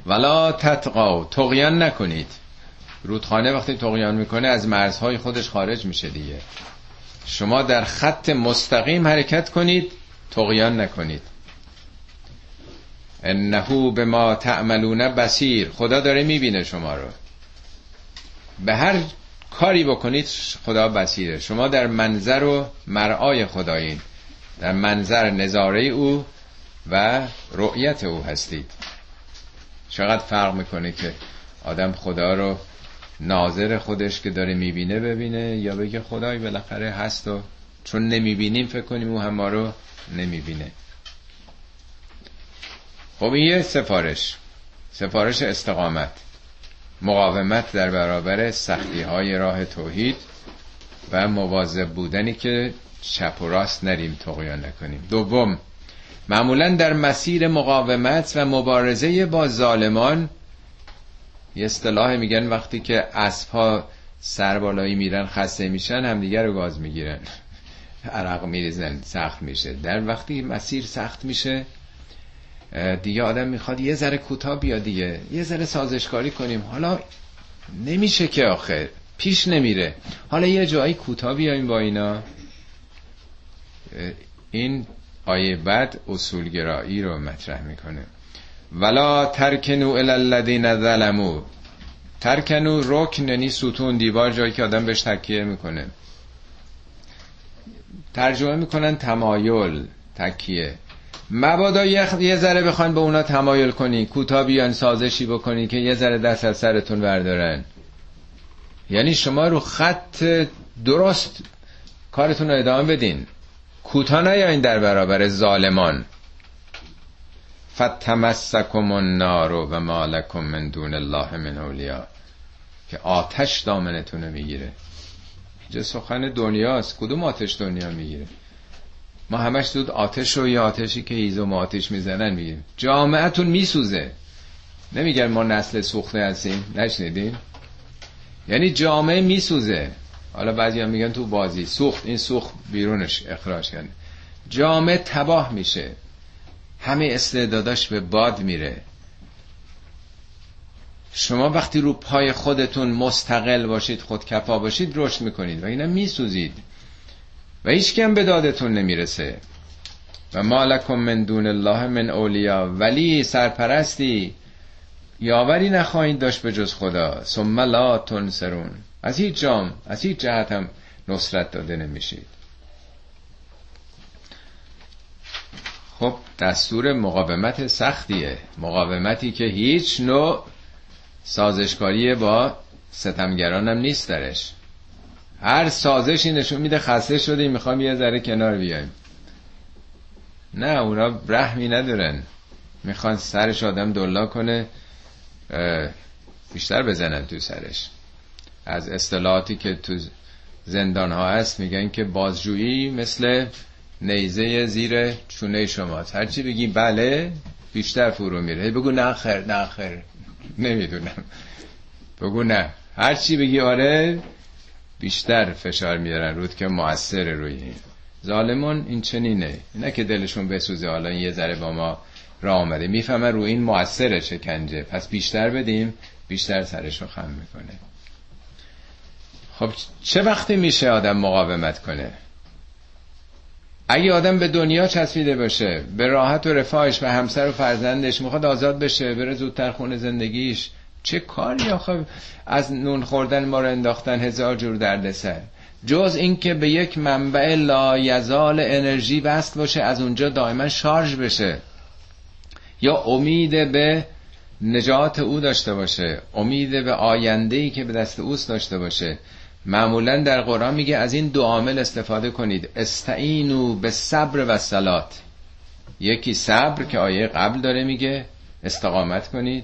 S1: ولا تتقاو تقیان نکنید. رودخانه وقتی تقیان می‌کنه از مرزهای خودش خارج میشه دیگه. شما در خط مستقیم حرکت کنید تقیان نکنید. انه به ما تعملون بسیر خدا داره می‌بینه شما رو. به هر کاری بکنید خدا بسیره شما در منظر و مرعای خدایین در منظر نظاره او و رؤیت او هستید. چقدر فرق می‌کنه که آدم خدا رو ناظر خودش که داره می‌بینه ببینه یا بگه خدای بالاخره هست و چون نمی‌بینیم فکر کنیم او هم ما رو نمی‌بینه. خب یه سفارش. سفارش استقامت. مقاومت در برابر سختی های راه توحید و مواظب بودنی که چپ و راست نریم تقیان نکنیم. دوم معمولا در مسیر مقاومت و مبارزه با ظالمان یه اصطلاح میگن وقتی که اسبها سر بالایی میرن خسته میشن همدیگه رو گاز می‌گیرن. عرق میریزن سخت میشه. در وقتی مسیر سخت میشه دیگه آدم می‌خواد یه ذره کوتاه بیا دیگه. یه ذره سازشکاری کنیم. حالا نمیشه که آخر پیش نمیره. حالا یه جایی کوتاه بیایم با اینا. این آیه بعد اصولگرایی رو مطرح می‌کنه. ولا ترکنو الالذین ظلمو ترکنو رکن یعنی ستون دیوار جایی که آدم بهش تکیه می‌کنه. ترجمه می‌کنن تمایل تکیه. مبادا یه ذره بخواین به اونا تمایل کنی کوتا بیان سازشی بکنی که یه ذره دست از سرتون بردارن. یعنی شما رو خط درست کارتون رو ادامه بدین. کوتا نیاین در برابر ظالمان. فتمسکم النار و ما لکم من دون الله من اولیا. که آتش دامنتون رو می‌گیره. اینجا سخن دنیاست. کدوم آتش دنیا می‌گیره؟ ما همش دود آتش رو یا آتشی که هیزم آتش می‌زنن میگیم. جامعتون میسوزه. نمیگن ما نسل سوخته هستیم. نشنیدیم یعنی جامعه میسوزه. حالا بعضی هم میگن تو بازی سوخت این سوخت بیرونش اخراج کنه جامعه تباه میشه. همه استعداداش به باد میره. شما وقتی رو پای خودتون مستقل باشید خودکفا باشید رشد می‌کنید. و اینا میسوزید. و هیچ کم به دادتون نمی‌رسه. و مالکم من دون الله من اولیا ولی سرپرستی یاوری نخواهید داشت به جز خدا. ثم لا تنصرون. از هیچ جام از هیچ جهت هم نصرت داده نمیشید. خب دستور مقاومت سختیه. مقاومتی که هیچ نوع سازشکاری با ستمگران هم نیست درش. هر سازشی نشون میده خسته شده می‌خوام یه ذره کنار بیایم. نه اونا رحمی ندارن. می‌خوان سرش آدم دلا کنه بیشتر بزنن تو سرش. از اصطلاحاتی که تو زندان ها هست میگن که بازجویی مثل نیزه زیر چونه شماست. هرچی بگی بله بیشتر فرو میره. بگو نه خیر نه خیر. نمی‌دونم. بگو نه. هرچی بگی آره بیشتر فشار میارن رود که موثر روی این. ظالمون این چنینه. نه که دلشون بسوزه حالا یه ذره با ما را آمده می‌فهمن رو این موثر شکنجه. پس بیشتر بدیم بیشتر سرشو خم می‌کنه. خب چه وقتی میشه آدم مقاومت کنه؟ اگه آدم به دنیا چسبیده باشه به راحت و رفاهش و همسر و فرزندش می‌خواد آزاد بشه بره زودتر خونه زندگیش چه کاری آخه از نون خوردن ما رو انداختن هزار جور دردسر؟ جز اینکه به یک منبع لایزال انرژی وصل باشه از اونجا دائما شارژ بشه. یا امید به نجات او داشته باشه. امید به آینده ای که به دست اوست داشته باشه. معمولا در قرآن میگه از این دو عامل استفاده کنید. استعینو به صبر و سلات یکی صبر که آیه قبل داره میگه استقامت کنید.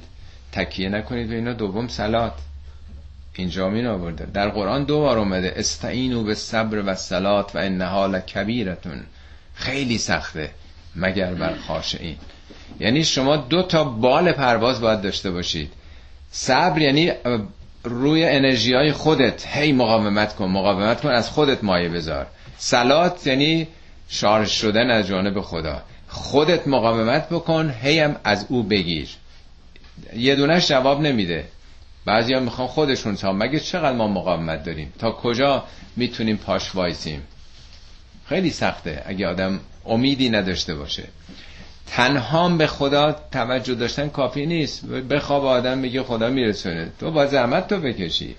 S1: تکیه نکنید به اینا. دوم سلات اینجا می آورده. در قرآن دو بار اومده. استعینو به صبر و سلات و انها لکبیرتون خیلی سخته. مگر بر خاشعین یعنی شما دو تا بال پرواز باید داشته باشید. صبر یعنی روی انرژی های خودت. هی مقاومت کن. مقاومت کن. از خودت مایه بذار. سلات یعنی شارژ شدن از جانب خدا. خودت مقاومت بکن. هی هم از او بگیر. یه دونش جواب نمیده. بعضی ها می‌خوان خودشون تا مگه چقدر ما مقاومت داریم؟ تا کجا می‌تونیم پاش وایسیم؟ خیلی سخته اگه آدم امیدی نداشته باشه. تنها به خدا توجه داشتن کافی نیست. بخواب آدم بگه خدا میرسونه. تو با زحمت تو بکشی.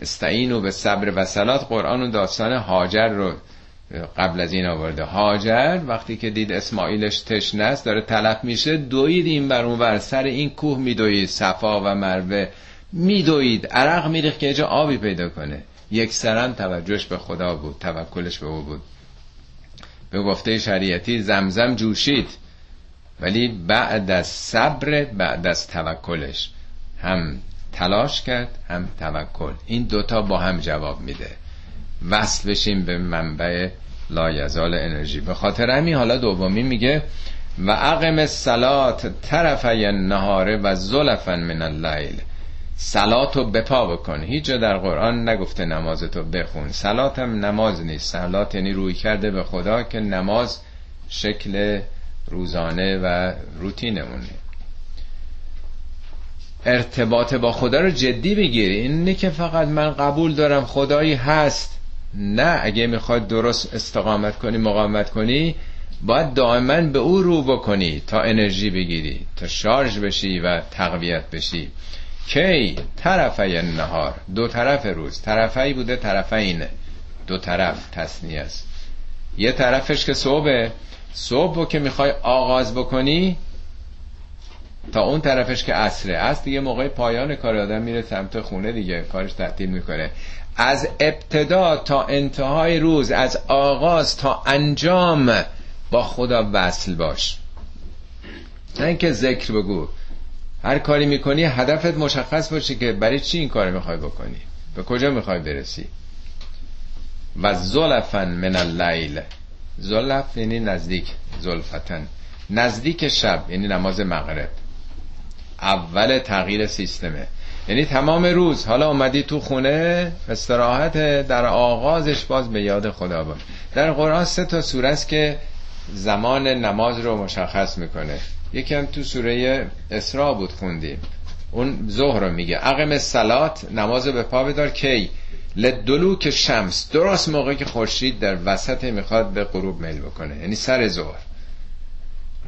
S1: استعین و به صبر و سلات قرآن و داستان هاجر رو قبل از این آورده. هاجر وقتی که دید اسماعیلش تشنه است داره تلف میشه دوید این بر اون بر سر این کوه میدوید صفا و مروه میدوید. عرق میریخت که جا آبی پیدا کنه. یک سرم توجهش به خدا بود توکلش به او بود. به گفته شریعتی زمزم جوشید. ولی بعد از صبر بعد از توکلش. هم تلاش کرد هم توکل. این دوتا با هم جواب میده. وصل بشیم به منبع لایزال انرژی. به خاطر همین حالا دومی میگه و اقم الصلات طرفی النهار و زلفا من اللیل. سلات رو بپا بکن. هیچ جا در قرآن نگفته نمازتو بخون. سلات هم نماز نیست. سلات یعنی روی کرده به خدا که نماز شکل روزانه و روتینمونه. ارتباط با خدا رو جدی بگیری. اینه که فقط من قبول دارم خدایی هست. نه اگه می‌خواد درست استقامت کنی مقاومت کنی باید دائما به او رو بکنی تا انرژی بگیری تا شارژ بشی و تقویت بشی. کی؟ طرفی نهار دو طرف روز. طرفی بوده طرفین دو طرف تصنیه است. یه طرفش که صبح صبح که می‌خوای آغاز بکنی تا اون طرفش که عصره است. دیگه موقع پایان کار آدم میره سمت خونه دیگه کارش تعطیل می‌کنه. از ابتدا تا انتهای روز از آغاز تا انجام با خدا وصل باش. نه اینکه ذکر بگو. هر کاری می‌کنی هدفت مشخص باشه که برای چی این کار می‌خوای بکنی؟ به کجا می‌خوای برسی؟ و زلفن من اللیل. زلف یعنی نزدیک زلفتن نزدیک شب یعنی نماز مغرب. اول تغییر سیستمه. یعنی تمام روز. حالا اومدی تو خونه استراحت در آغازش باز به یاد خدا باش در قرآن سه تا سوره است که زمان نماز رو مشخص می‌کنه. یکی هم تو سوره اسراء بود خوندیم. اون ظهر رو میگه. عقم سلات نماز به پا بدار کی؟ لدلوک شمس درست موقعی که خورشید در وسط می‌خواد به غروب میل بکنه. یعنی سر ظهر.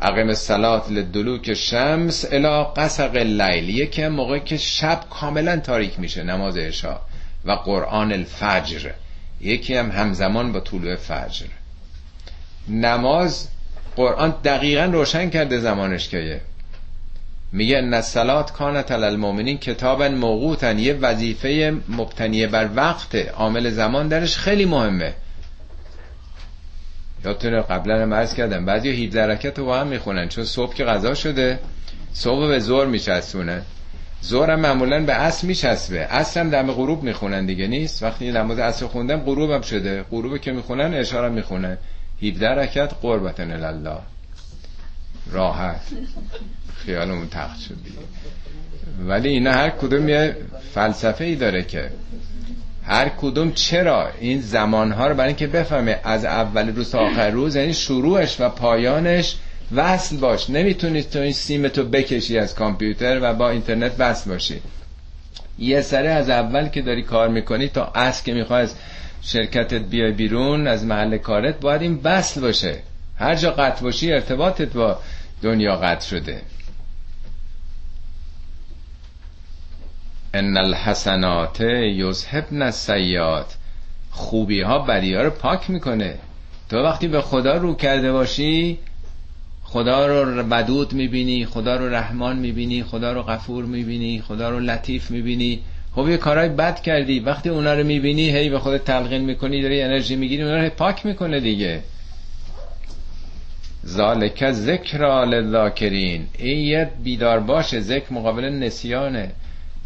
S1: عقم سلات لدلوک شمس الا قسق اللیل. یکی هم موقعی که شب کاملا تاریک میشه نماز عشا و قرآن الفجر. یکی هم همزمان با طلوع فجر. نماز قرآن دقیقا روشن کرده زمانش که میگه ان کانت المؤمنین کتابا موقوتن یه وظیفه مبتنی بر وقت. عامل زمان درش خیلی مهمه. یادتونه قبلا هم عرض کردم بعضی 17 رکعت رو با هم می‌خونن چون صبح که غذا شده صبح به زور میچسبونه. زور هم معمولا به عصر میچسبه. عصر هم دم غروب می‌خونن دیگه نیست؟ وقتی نماز عصر خوندم غروب هم شده. غروب که می‌خونن اشاره می‌خونن. 17 رکعت قربتن الله راحت. خیالمون تخت شد دیگه. ولی اینا هر کدوم یه فلسفه ای داره که هر کدوم چرا این زمانها رو برای اینکه بفهمه از اول روز تا آخر روز یعنی شروعش و پایانش وصل باش. نمی‌تونید تو این سیم تو بکشی از کامپیوتر و با اینترنت وصل باشی. یه سره از اول که داری کار می‌کنی تا از که می‌خوای از شرکتت بیای بیرون از محل کارت باید این وصل باشه. هر جا قطع باشی ارتباطت با دنیا قطع شده. ان الحسنات یذهبن السیئات. خوبی ها بدی ها رو پاک می‌کنه. تو وقتی به خدا رو کرده باشی خدا رو ودود می‌بینی خدا رو رحمان می‌بینی خدا رو غفور می‌بینی خدا رو لطیف می‌بینی. خب یه کارهای بد کردی. وقتی اونا رو می‌بینی هی به خودت تلقین می‌کنی داری انرژی می‌گیری اونا رو پاک می‌کنه دیگه. ذالک ذکر للذاکرین. این یه بیدار باشه ذکر مقابل نسیانه.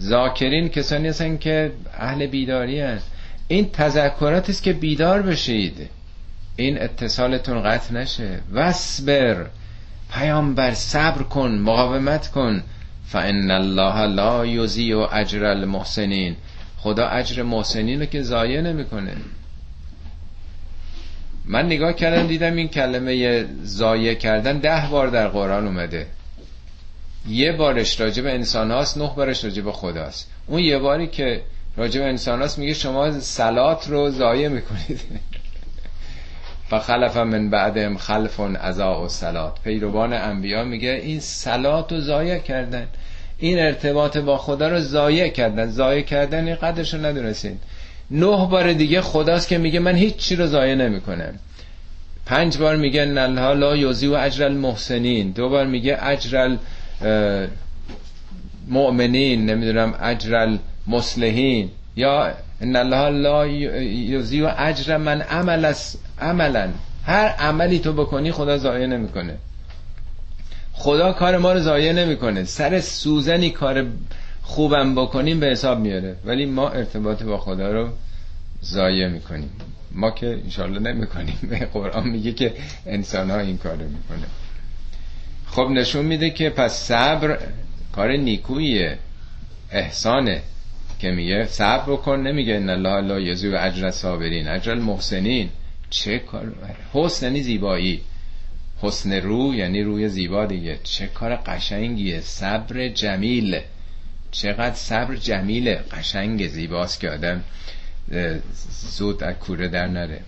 S1: ذاکرین کسانی هستن که اهل بیداری هست. این تذکرات است که بیدار بشید. این اتصالتون قطع نشه. وصبر پیامبر صبر کن مقاومت کن. فان الله لا یضیع اجر المحسنین. خدا اجر محسنین رو که ضایع نمی‌کنه. من نگاه کردم دیدم این کلمه ضایع کردن ده بار در قرآن اومده. یه بارش راجع به انسان هاست نه بارش راجع به خداست اون یه باری که راجع به انسان هاست میگه شما سلات رو ضایع می‌کنید. فخلف من بعدهم خلف ازا و سلات پیروان انبیا میگه این سلات رو ضایع کردن. این ارتباط با خدا رو ضایع کردن. ضایع کردن این قدرش رو ندونستین. نه بار دیگه خداست که میگه من هیچ چی رو ضایع نمی‌کنم. پنج بار میگه نلها لا یوزی و اجر المحسنین. دو بار میگه اجر المؤمنین نمی‌دونم اجر المصلحین یا ان الله لا و اجر من عمل عملا. هر عملی تو بکنی خدا ضایع نمی‌کنه. خدا کار ما رو ضایع نمی‌کنه. سر سوزنی کار خوبم بکنیم به حساب میاره ولی ما ارتباط با خدا رو ضایع می‌کنیم. ما که انشالله نمی‌کنیم. قرآن میگه که انسان ها این کار رو می‌کنه. خب نشون میده که پس صبر کار نیکویه احسانه که میگه صبر بکن نمیگه ان الله لا یزو اجر صابرین اجر المحسنین. چه کار؟ حسن یعنی زیبایی. حسن رو یعنی روی زیبا دیگه. چه کار قشنگیه. صبر جمیل. چقدر صبر جمیله. قشنگ زیباست که آدم زود از کوره در نره.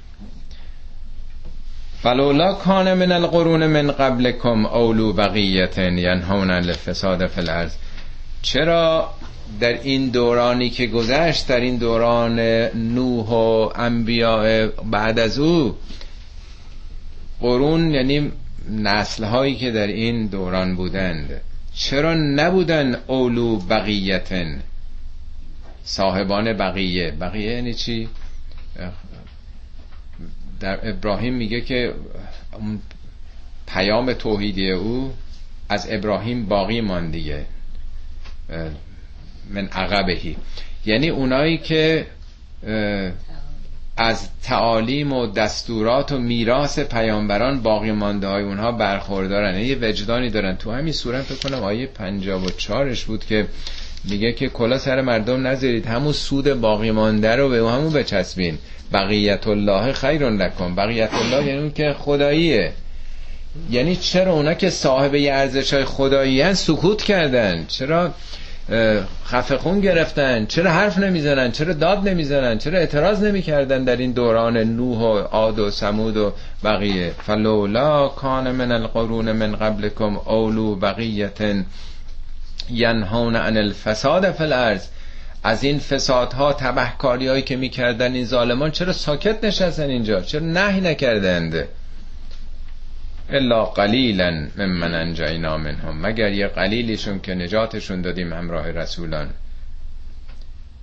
S1: فلولا کان من القرون من قبلکم اولو بقیت ینهون الفساد فی الارض. چرا در این دورانی که گذشت در این دوران نوح و انبیاء بعد از او قرون یعنی نسل هایی که در این دوران بودند چرا نبودن اولو بقیتن؟ صاحبان بقیه. بقیه یعنی چی؟ در ابراهیم میگه که پیام توحیدی او از ابراهیم باقی مان دیگه. من عقبهی. یعنی اونایی که از تعالیم و دستورات و میراث پیامبران باقی مانده های اونها برخوردارن. یه وجدانی دارن. تو همین صورت فکر کنم آیه 54 ش بود که میگه که کلا سر مردم نذارید. همون سود باقی مانده رو به همون بچسبین. بقیت الله خیر لکن بقیت الله یعنی اون که خداییه. یعنی چرا اونا که صاحب ارزش های خدایی سکوت کردن؟ چرا خفه خون گرفتن؟ چرا حرف نمی‌زنن؟ چرا داد نمی‌زنن؟ چرا اعتراض نمی‌کردن در این دوران نوح و عاد و سمود و بقیه؟ فلولا کان من القرون من قبلكم اولو بقیت ینهون عن الفساد فی الارض. از این فسادها تبهکاری هایی که می‌کردن این ظالمان چرا ساکت نشستن اینجا؟ چرا نهی نکردند؟ الا قلیلا ممن انجینا منهم. مگر یه قلیلیشون که نجاتشون دادیم همراه رسولان.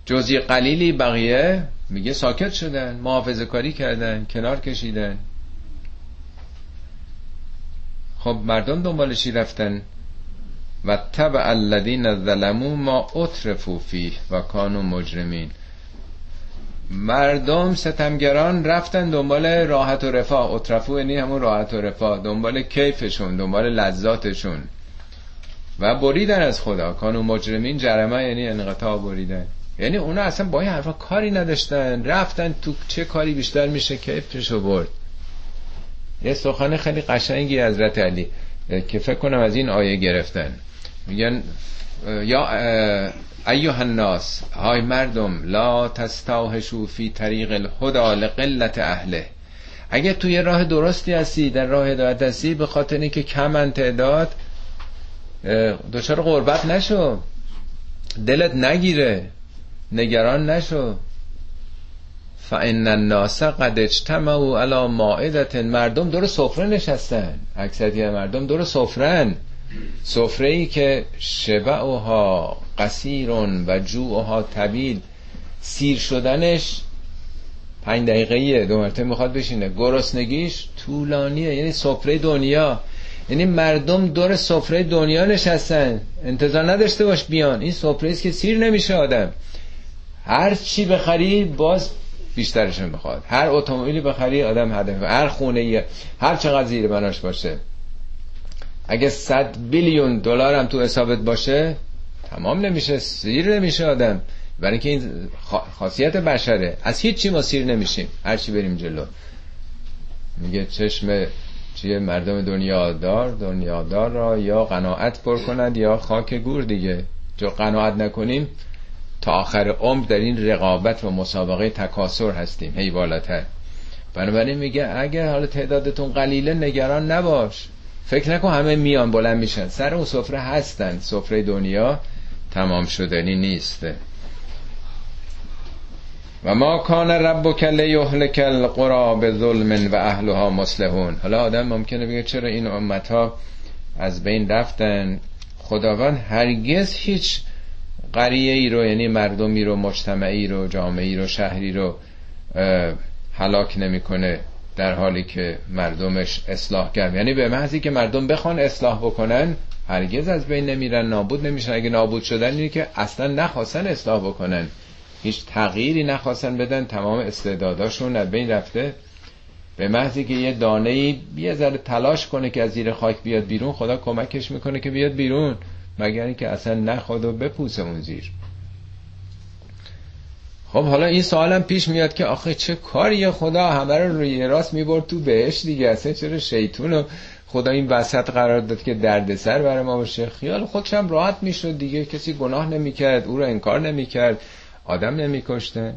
S1: جزی قلیلی بقیه میگه ساکت شدن محافظه کاری کردن کنار کشیدن. خب مردم دنبالشی رفتن؟ و تبع الذین ظلموا ما اترفوا فیه و کانوا مجرمین. مردم ستمگران رفتن دنبال راحت و رفاه. اطرفو یعنی همون راحت و رفاه. دنبال کیفشون دنبال لذاتشون. و بریدن از خدا. کانو مجرمین جرمه یعنی انقطاع بریدن. یعنی اونا اصلا با این حرفا کاری نداشتن. رفتن تو چه کاری بیشتر میشه؟ کیفشو برد. یه سخن خیلی قشنگی حضرت علی که فکر کنم از این آیه گرفتن. میگن یا ایوه الناس های مردم لا تستاهشو فی طریق الهدا لقلت اهله. اگه توی راه درستی هستی در راه هدایت هستی به خاطر اینکه کمن تعداد دچار قربت نشو. دلت نگیره. نگران نشو. فان الناس قد اجتمعوا علی مائده مردم دور سفره نشستن. اکثریت مردم دور سفرن. سفره ای که شبعها قصیرون و جوعها طویل سیر شدنش پنج دقیقه دو مرتبه می‌خواد بشینه. گرسنگیش طولانیه یعنی سفره دنیا. یعنی مردم دور سفره دنیا نشستن. انتظار نداشته باش بیان. این سفره است که سیر نمیشه آدم. هر چی بخری باز بیشترشون می‌خواد. هر اتومبیلی بخری آدم هدف. هر خونه هر چقدر زیر بناش باشه. اگه صد بیلیون دلار هم تو حسابت باشه تمام نمیشه سیر نمیشه آدم. برای اینکه این خاصیت بشره. از هیچ چی ما سیر نمیشیم. هر چی بریم جلو. میگه چشم چیه؟ مردم دنیادار دنیادار را یا قناعت پر کنند یا خاک گور دیگه. جو قناعت نکنیم تا آخر عمر در این رقابت و مسابقه تکاسر هستیم. هی بالاتر. بنابراین میگه اگه حالا تعدادتون قلیله نگران نباش. فکر نکن همه میان بلند میشن. سر اون سفره هستن. سفره دنیا تمام شدنی نیست و ما کان ربک لیهلک القرى بظلم و اهلها مصلحون. حالا آدم ممکنه بگه چرا این امت ها از بین رفتن؟ خداوند هرگز هیچ قریه ای رو یعنی مردمی رو مجتمعی رو جامعی رو شهری رو هلاک نمی‌کنه. در حالی که مردمش اصلاح کرد. یعنی به محضی که مردم بخوان اصلاح بکنن هرگز از بین نمیرن نابود نمیشن. اگه نابود شدن اینه که اصلا نخواستن اصلاح بکنن. هیچ تغییری نخواستن بدن تمام استعداداشون از بین رفته. به محضی که یه دانه ای یه ذره تلاش کنه که از زیر خاک بیاد بیرون خدا کمکش می‌کنه که بیاد بیرون. مگر اینکه اصلا نخواد و بپوسه اون زیر. خب حالا این سوالم پیش میاد که آخه چه کاری؟ خدا همه رو روی راست می‌برد تو بهش دیگه اصلا چرا شیطون خدا این وسط قرار داد که دردسر برای ما باشه؟ خیال خودشم راحت می‌شد دیگه کسی گناه نمی‌کرد او رو انکار نمی‌کرد آدم نمیکشته.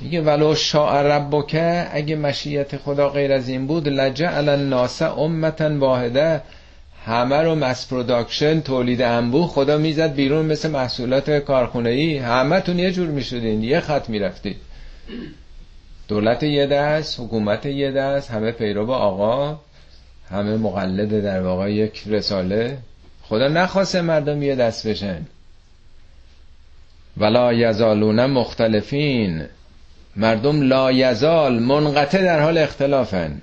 S1: میگه ولو شاء ربک اگه مشیت خدا غیر از این بود لجعل الناس امة واحدة. همه رو mass production تولید انبوه خدا می‌زد بیرون مثل محصولات کارخونه ای همه تون یه جور می‌شدین یه خط می‌رفتید. دولت یه دست حکومت یه دست همه پیرو آقا همه مقلد در واقع یک رساله. خدا نخواسته مردم یه دست بشن. ولا یزالون مختلفین. مردم لا یزال منقطع در حال اختلافن.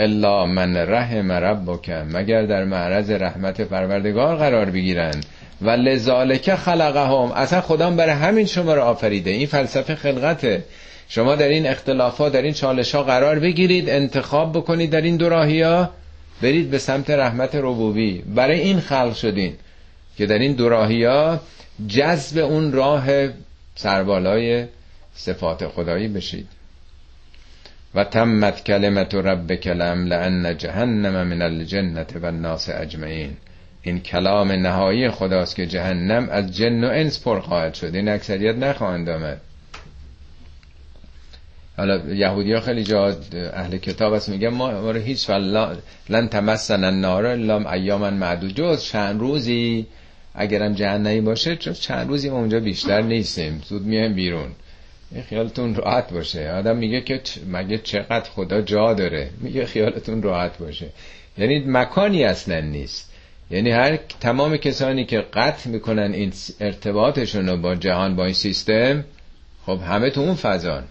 S1: الا من رحم ربک مگر در معرض رحمت پروردگار قرار بگیرند. و لذالک خلقهم. اصلا خدا برای همین شما رو آفریده. این فلسفه خلقته. شما در این اختلافات در این چالش ها قرار بگیرید انتخاب بکنید در این دو ها برید به سمت رحمت ربوبی. برای این خلق شدین که در این دو ها جذب اون راه سربالای صفات خدایی بشید. و تمت کلمت ربک لان جهنم من الجنت و الناس اجمعین. این کلام نهایی خداست که جهنم از جن و انس پر خواهد شد. این اکثریت نخواهند آمد. حالا یهودی خیلی جا اهل کتاب هست میگن ما, رو هیچ لن تمسن النار الا ایاما معدود. جز چند روزی اگرم جهنمی باشه چند روزی ما اونجا بیشتر نیستیم. زود میایم بیرون. خیالتون راحت باشه. آدم میگه که مگه چقدر خدا جا داره؟ میگه خیالتون راحت باشه. یعنی مکانی اصلا نیست. یعنی هر تمام کسانی که قطع می‌کنن این ارتباطشون رو با جهان با این سیستم خب همه تو اون فضان.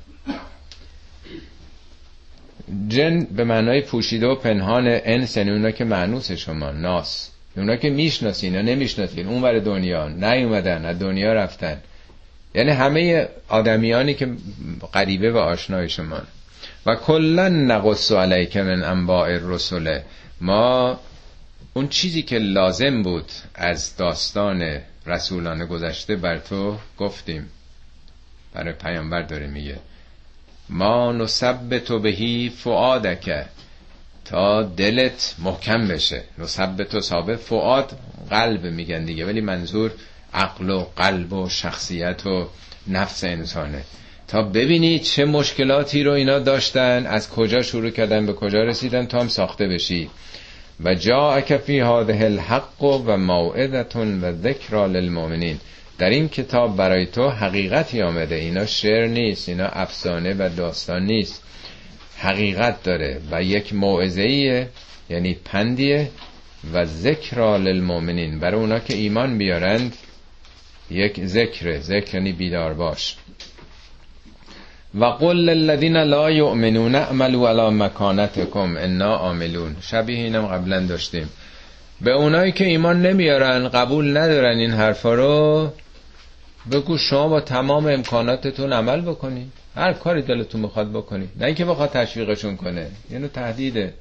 S1: جن به معنای پوشیده و پنهان انس یعنی اونا که معنوس شما ناس. اونا که می‌شناسین یا نمی‌شناسین اون دنیا. نیومدن از دنیا رفتن. یعنی همه آدمیانی که قریبه و آشنای شما. و کلا نقص علیک من انباء الرسل. ما اون چیزی که لازم بود از داستان رسولان گذشته بر تو گفتیم. برای پیامبر داره میگه. ما نثبت بهی فعادک تا دلت محکم بشه. نثبت و ثابت. فعاد قلب میگن دیگه. ولی منظور عقل و قلب و شخصیت و نفس انسانه. تا ببینی چه مشکلاتی رو اینا داشتن از کجا شروع کردن به کجا رسیدن تا هم ساخته بشی. و جا فی هذه الحق و موعدتون و ذکر للمؤمنین. در این کتاب برای تو حقیقتی آمده. اینا شعر نیست اینا افسانه و داستان نیست. حقیقت داره و یک موعظه یعنی پندیه و ذکر للمؤمنین. برای اونا که ایمان بیارند یک ذکر ذکر یعنی بیدار باش. و قل للذین لا یؤمنون اعملوا علی مکانتکم انا عاملون. شبیه اینم قبلا داشتیم. به اونایی که ایمان نمیارن قبول ندارن این حرفا رو بگو شما با تمام امکاناتتون عمل بکنی. هر کاری دلتون می‌خواد بکنی. نه اینکه بخواد تشویقشون کنه. یعنی تهدیده.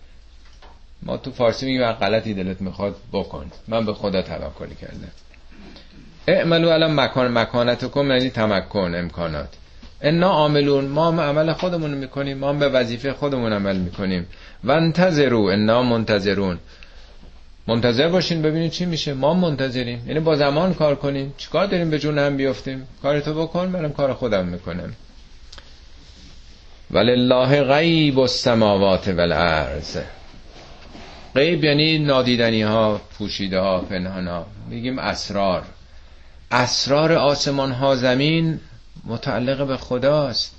S1: ما تو فارسی میگیم غلطی دلت می‌خواد بکن. من به خدا توکل کردم. اعملو الان مکان مکانتکم یعنی تمکن امکانات. انا عاملون ما عمل خودمون می‌کنیم ما به وظیفه خودمون عمل می‌کنیم. و انتظرو انا منتظرون. منتظر باشین ببینید چی میشه. ما منتظریم. یعنی با زمان کار کنیم چیکار داریم به جون هم بیفتیم کارتو بکن منم کار خودم می‌کنم. ولله غیب السماوات والارض. غیب یعنی نادیدنی ها پوشیده ها پنهان ها میگیم اسرار. اسرار آسمان ها زمین متعلق به خداست.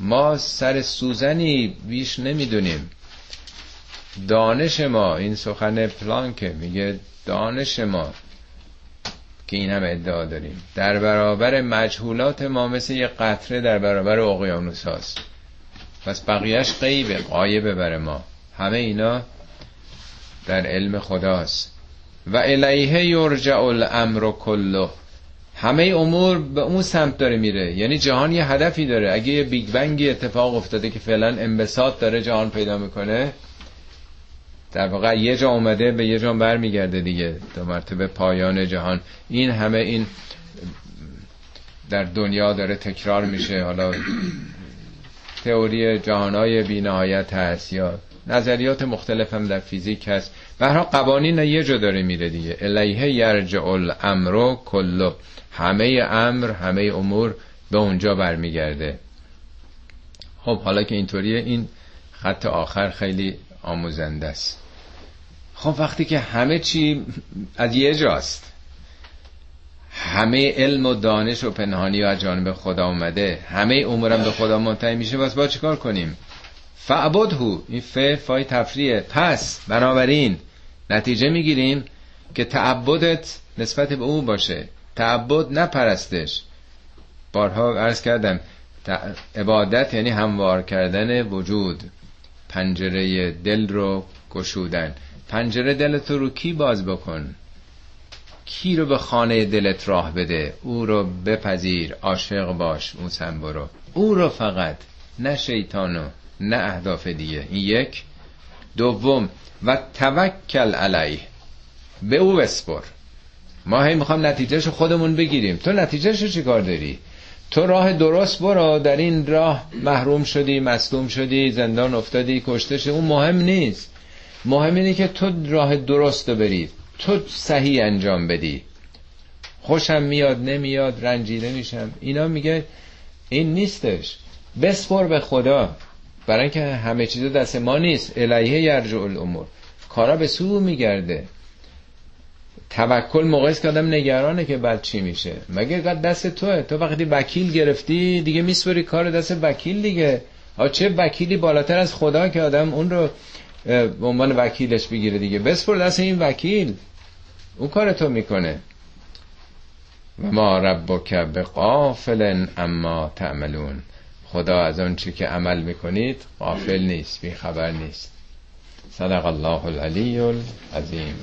S1: ما سر سوزنی بیش نمی‌دونیم. دانش ما این سخن پلانکه میگه دانش ما که این هم ادعا داریم. در برابر مجهولات ما مثل یه قطره در برابر اقیانوس هاست. پس بقیهش غیبه قایبه بر ما. همه اینا در علم خداست. و الیه یرجع الامر کله. همه امور به اون سمت داره میره. یعنی جهان یه هدفی داره. اگه یه بیگ بنگی اتفاق افتاده که فعلا انبساط داره جهان پیدا می‌کنه در واقع یه جا اومده به یه جا برمیگرده دیگه تا مرتبه پایان جهان. این همه این در دنیا داره تکرار میشه. حالا تئوری جهانهای بینهایت هست یا نظریات مختلف هم در فیزیک هست. برها قوانین یه جا داره میره دیگه. الیه یرجع الامر کله همه امر همه امور به اونجا برمیگرده. خب حالا که اینطوریه این خط آخر خیلی آموزنده است. خب وقتی که همه چی از یه جاست. همه علم و دانش و پنهانی و از جانب خدا اومده. همه امورم به خدا منتهی میشه. بس با چیکار کنیم؟ فعبدهو. این ف فای تفریه پس بنابراین نتیجه می‌گیریم که تعبدت نسبت به او باشه. تعبد نپرستش بارها عرض کردم عبادت یعنی هموار کردن وجود. پنجره دل رو گشودن. پنجره دلت رو کی باز بکن؟ کی رو به خانه دلت راه بده؟ او رو بپذیر عاشق باش سن برو. او رو فقط نه شیطانو نه اهداف دیگه. این یک. دوم و توکل علیه. به او بسپر. ما هی می‌خوام نتیجهش خودمون بگیریم. تو نتیجهش چی کار داری؟ تو راه درست برو. در این راه محروم شدی مصدوم شدی زندان افتادی کشته شدی اون مهم نیست. مهم اینه که تو راه درست رو بری. تو صحیح انجام بدی. خوشم میاد نمیاد رنجیده میشم. اینا میگه این نیستش. بسپر به خدا. برای اینکه همه چیز دست ما نیست. الیه یرجع الامور. کارا به سو میگرده. توکل موقعی که آدم نگرانه که بعد چی میشه. مگه دست توه؟ تو وقتی وکیل گرفتی دیگه میسپری کار دست وکیل دیگه. ها چه وکیلی بالاتر از خدا که آدم اون رو به عنوان وکیلش بگیره دیگه. بسپر دست این وکیل. اون کار تو می‌کنه. و ما ربک به قافل اما تعملون. خدا از آن چی که عمل می‌کنید غافل نیست بی خبر نیست. صدق الله العلی العظیم.